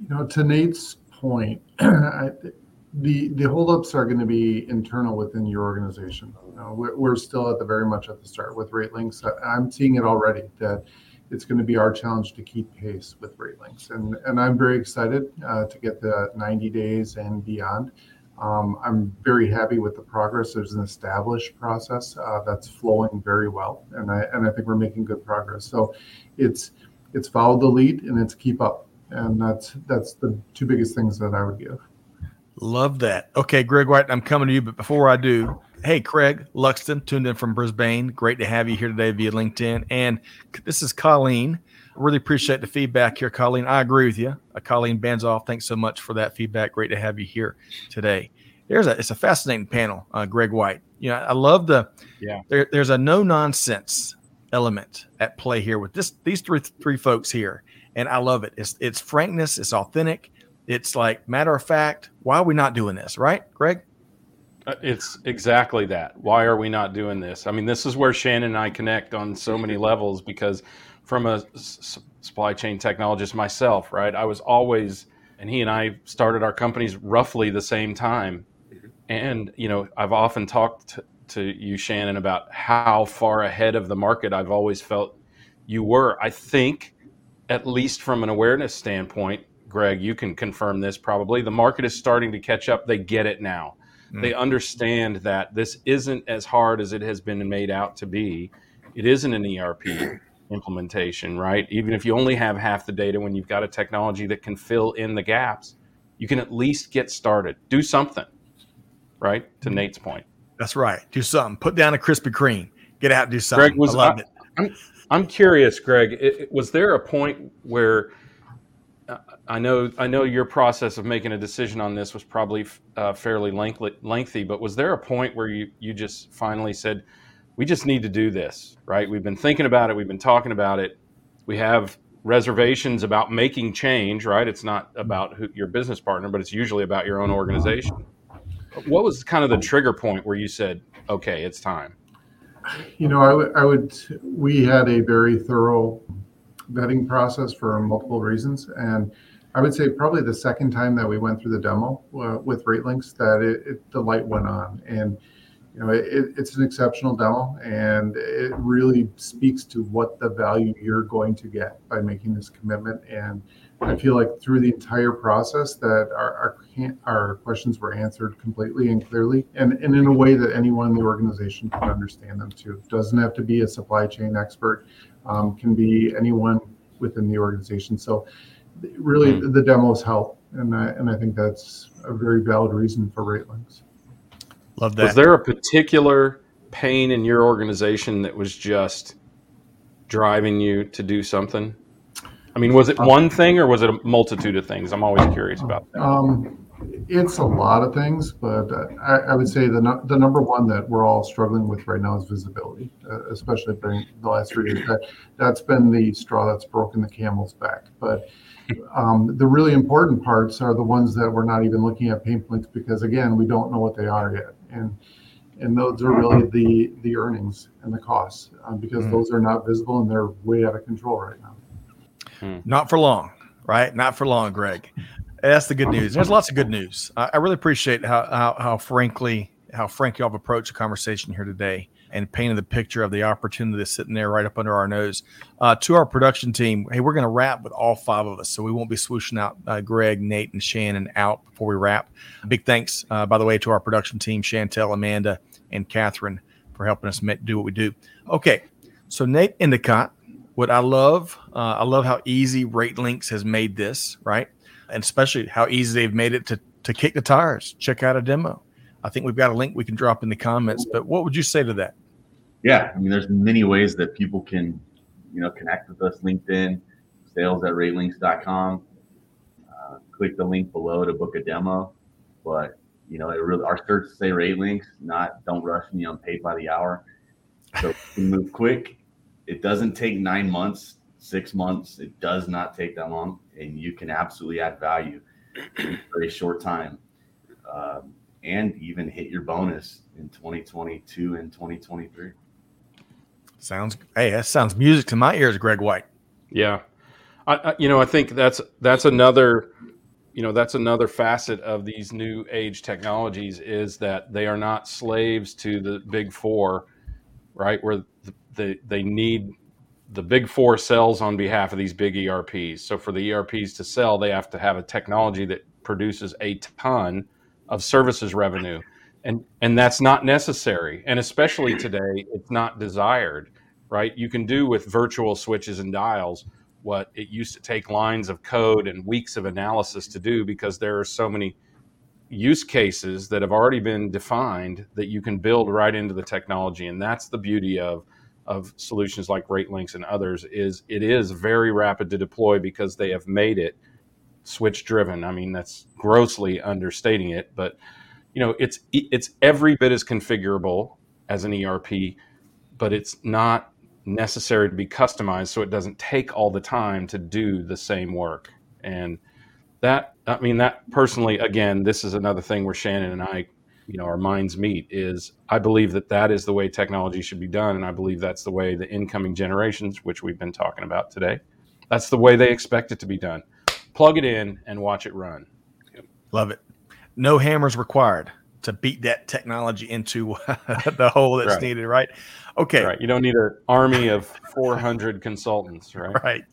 You know, to Nate's point, [CLEARS THROAT] the the holdups are going to be internal within your organization Uh, we're, we're, still at the very much at the start with RateLinx. I'm seeing it already that it's going to be our challenge to keep pace with RateLinx, and and I'm very excited uh, to get the 90 days and beyond. Um, I'm very happy with the progress. There's an established process uh, that's flowing very well, and I and I think we're making good progress. So, it's it's follow the lead and it's keep up, and that's that's the two biggest things that I would give. Love that. Okay, Greg White, I'm coming to you, but before I do, hey, Craig Luxton, tuned in from Brisbane. Great to have you here today via LinkedIn. And this is Colleen. Really appreciate the feedback here, Colleen. I agree with you. Uh, Colleen Banzoff, thanks so much for that feedback. Great to have you here today. There's a it's a fascinating panel, uh, Greg White. You know, I love the yeah. There, there's a no nonsense element at play here with this these three three folks here, and I love it. It's it's frankness. It's authentic. It's like matter of fact. Why are we not doing this, right, Greg? Uh, it's exactly that. Why are we not doing this? I mean, this is where Shannon and I connect on so many [LAUGHS] levels because from a s- supply chain technologist myself, right? I was always, and he and I started our companies roughly the same time. And, you know, I've often talked to, to you, Shannon, about how far ahead of the market I've always felt you were. I think, at least from an awareness standpoint, Greg, you can confirm this probably. The market is starting to catch up. They get it now. Mm. They understand that this isn't as hard as it has been made out to be. It isn't an ERP [CLEARS THROAT] implementation, right? Even if you only have half the data when you've got a technology that can fill in the gaps, you can at least get started. Do something, right? To mm-hmm. Nate's point. That's right. Do something. Put down a Krispy Kreme. Get out and do something. Greg was, I loved I, it. I'm, I'm curious, Greg. It, was there a point where I know I know your process of making a decision on this was probably uh, fairly lengthy, but was there a point where you you just finally said, we just need to do this, right? We've been thinking about it, we've been talking about it. We have reservations about making change, right? It's not about who, your business partner, but it's usually about your own organization. What was kind of the trigger point where you said, okay, it's time? You know, I, w- I would, we had a very thorough vetting process for multiple reasons. And I would say probably the second time that we went through the demo uh, with RateLinx that it, it, the light went on. And you know, it, it's an exceptional demo and it really speaks to what the value you're going to get by making this commitment. And I feel like through the entire process that our, our, our questions were answered completely and clearly and, and in a way that anyone in the organization can understand them too. Doesn't have to be a supply chain expert, um, can be anyone within the organization. So really mm-hmm. the demos help. And I, and I think that's a very valid reason for RateLinx. Love that. Was there a particular pain in your organization that was just driving you to do something? I mean, was it one thing or was it a multitude of things? I'm always curious about that. Um, it's a lot of things, but I, I, would say the the number one that we're all struggling with right now is visibility, uh, especially during the last three years. That that's been the straw that's broken the camel's back. But um, the really important parts are the ones that we're not even looking at pain points because again, we don't know what they are yet and and those are really the the earnings and the costs um, because mm. those are not visible and they're way out of control right now. Mm. Not for long, right? Not for long, Greg. That's the good news. There's lots of good news. I, I really appreciate how, how how frankly how frank y'all have approached the conversation here today and painted the picture of the opportunity that's sitting there right up under our nose. Uh, to our production team, hey, we're going to wrap with all five of us, so we won't be swooshing out uh, Greg, Nate, and Shannon out before we wrap. Big thanks, uh, by the way, to our production team, Chantel, Amanda, and Catherine, for helping us make, do what we do. Okay, so Nate Endicott, what I love, uh, I love how easy RateLinx has made this, right? And especially how easy they've made it to to kick the tires, check out a demo. I think we've got a link we can drop in the comments. But what would you say to that? yeah, I mean, there's many ways that people can, you know, connect with us. LinkedIn, sales at ratelinx.com. Uh, click the link below to book a demo. But you know, it really our search say RateLinx, not don't rush me. I'm paid by the hour. So move quick. It doesn't take nine months, six months. It does not take that long, and you can absolutely add value in a very short time. Um, and even hit your bonus in 2022 and 2023. Sounds hey, that sounds music to my ears, Greg White. Yeah, I, I, you know I think that's that's another you know that's another facet of these new age technologies is that they are not slaves to the big four right where they, they need the big four sells on behalf of these big erps so for the erps to sell they have to have a technology that produces a ton of services revenue. And and that's not necessary. And especially today it's not desired right? You can do with virtual switches and dials what it used to take lines of code and weeks of analysis to do because there are so many use cases that have already been defined that you can build right into the technology. And that's the beauty of of solutions like RateLinx and others is it is very rapid to deploy because they have made it switch driven. I mean that's grossly understating it, but you know it's it's every bit as configurable as an ERP, but it's not necessary to be customized so it doesn't take all the time to do the same work. And that, I mean, that personally, again, this is another thing where Shannon and I, you know, our minds meet is I believe that that is the way technology should be done. And I believe that's the way the incoming generations, which we've been talking about today, that's the way they expect it to be done. Plug it in and watch it run. Love it. No hammers required to beat that technology into [LAUGHS] the hole that's right. needed, right? Okay. Right. You don't need an army of 400 consultants, right? [LAUGHS] Right.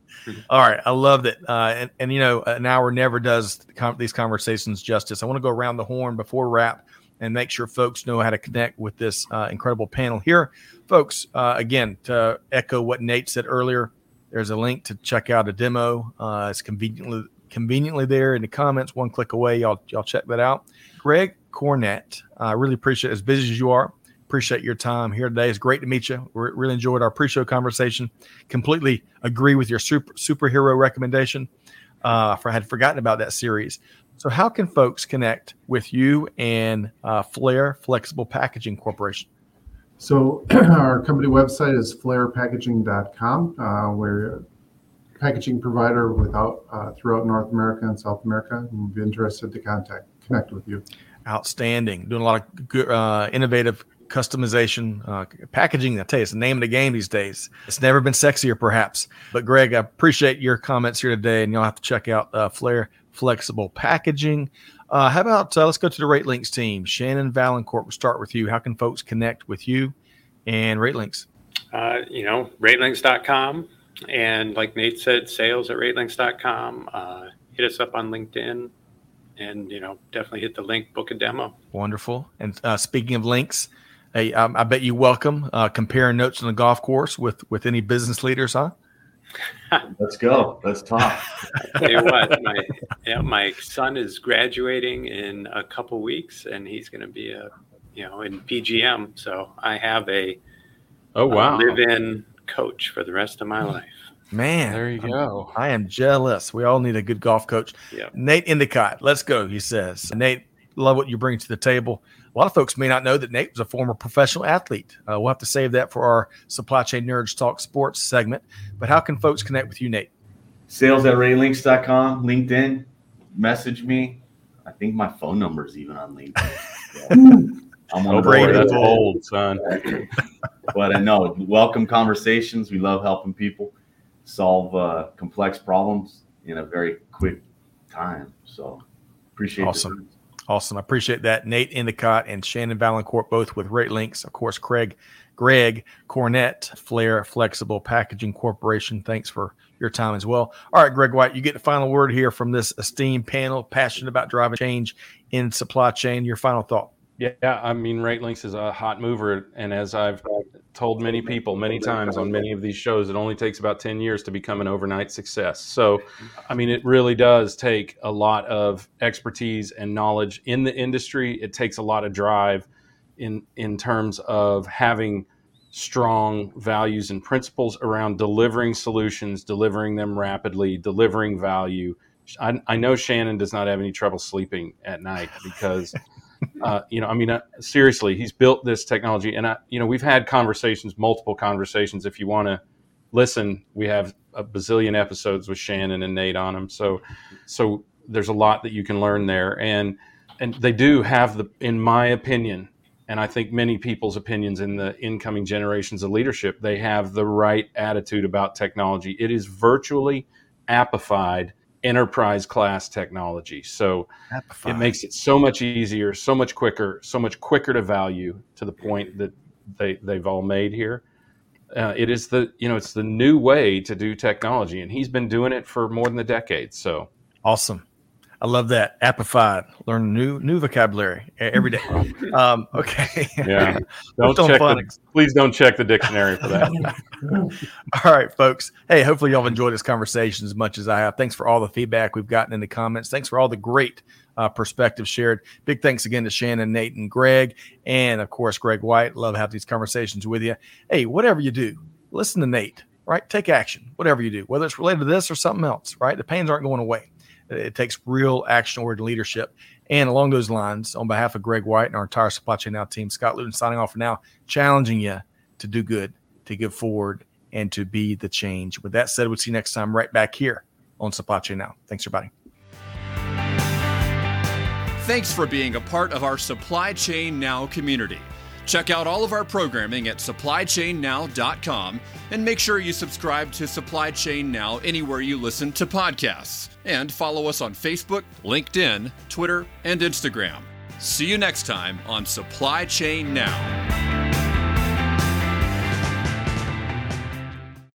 All right. I love that. Uh, and, and, you know, an hour never does these conversations justice. I want to go around the horn before wrap and make sure folks know how to connect with this uh, incredible panel here. Folks, uh, again, to echo what Nate said earlier, there's a link to check out a demo. Uh, it's conveniently conveniently there in the comments, one click away. Y'all, y'all check that out. Greg Cornett, I really appreciate as busy as you are appreciate your time here today. It's great to meet you. We really enjoyed our pre-show conversation. Completely agree with your super, superhero recommendation. Uh, I had forgotten about that series. So, how can folks connect with you and uh, Flair Flexible Packaging Corporation? So, [CLEARS THROAT] our company website is flairpackaging.com. Uh, we're a packaging provider without uh, throughout North America and South America. We'd be interested to contact connect with you. Outstanding. Doing a lot of good, uh, innovative customization, uh, packaging. I tell you, it's the name of the game these days. It's never been sexier, perhaps. But Greg, I appreciate your comments here today, and you'll have to check out uh, Flair Flexible Packaging. Uh, how about uh, let's go to the RateLinx team. Shannon Vaillancourt, we'll start with you. How can folks connect with you and RateLinx? Uh, you know, ratelinx.com. And like Nate said, sales at ratelinx.com. Uh, hit us up on LinkedIn and, you know, definitely hit the link, book a demo. Wonderful. And uh, speaking of links, Hey, um, I bet you welcome uh, comparing notes on the golf course with with any business leaders, huh? Let's go. Let's talk. [LAUGHS] tell you what, my yeah, my son is graduating in a couple weeks, and he's going to be a you know in PGM. So I have a oh wow live-in coach for the rest of my life. Man, there you go. I am jealous. We all need a good golf coach. Yep. Nate Endicott, let's go. He says, Nate, love what you bring to the table. A lot of folks may not know that Nate was a former professional athlete. Uh, we'll have to save that for our Supply Chain Nerds Talk Sports segment. But how can folks connect with you, Nate? Sales at ratelinx.com, LinkedIn, message me. I think my phone number is even on LinkedIn. [LAUGHS] I'm on oh, board. That's old, son. [LAUGHS] but I know, welcome conversations. We love helping people solve uh, complex problems in a very quick time. So appreciate awesome. Awesome. I appreciate that. Nate Endicott and Shannon Vaillancourt, both with RateLinx. Of course, Craig, Greg Cornett, Flair Flexible Packaging Corporation. Thanks for your time as well. All right, Greg White, you get the final word here from this esteemed panel, passionate about driving change in supply chain. Your final thought. Yeah, I mean, RateLinx is a hot mover, and as I've told many people many times on many of these shows, it only takes about ten years to become an overnight success. So, I mean, it really does take a lot of expertise and knowledge in the industry. It takes a lot of drive in in terms of having strong values and principles around delivering solutions, delivering them rapidly, delivering value. I, I know Shannon does not have any trouble sleeping at night because [LAUGHS] uh, you know, I mean, uh, seriously, he's built this technology, and I, you know, we've had conversations, multiple conversations. If you want to listen, we have a bazillion episodes with Shannon and Nate on them. So, so there's a lot that you can learn there, and and they do have the, in my opinion, and I think many people's opinions in the incoming generations of leadership, they have the right attitude about technology. It is virtually appified enterprise class technology. So it makes it so much easier, so much quicker, so much quicker to value to the point that they, they've all made here. Uh, it is the you know it's the new way to do technology, and he's been doing it for more than a decade. So awesome. I love that. Appified. Learn new new vocabulary every day. [LAUGHS] Um, okay. Yeah. [LAUGHS] Don't check the, please don't check the dictionary for that. [LAUGHS] all right, folks. Hey, hopefully y'all have enjoyed this conversation as much as I have. Thanks for all the feedback we've gotten in the comments. Thanks for all the great uh, perspectives shared. Big thanks again to Shannon, Nate, and Greg, and of course Greg White. Love having these conversations with you. Hey, whatever you do, listen to Nate. Right, take action. Whatever you do, whether it's related to this or something else. Right, the pains aren't going away. It takes real action oriented leadership. And along those lines, on behalf of Greg White and our entire Supply Chain Now team, Scott Luton signing off for now, challenging you to do good, to give forward, and to be the change. With that said, we'll see you next time right back here on Supply Chain Now. Thanks, everybody. Thanks for being a part of our Supply Chain Now community. Check out all of our programming at supplychainnow.com and make sure you subscribe to Supply Chain Now anywhere you listen to podcasts. And follow us on Facebook, LinkedIn, Twitter, and Instagram. See you next time on Supply Chain Now.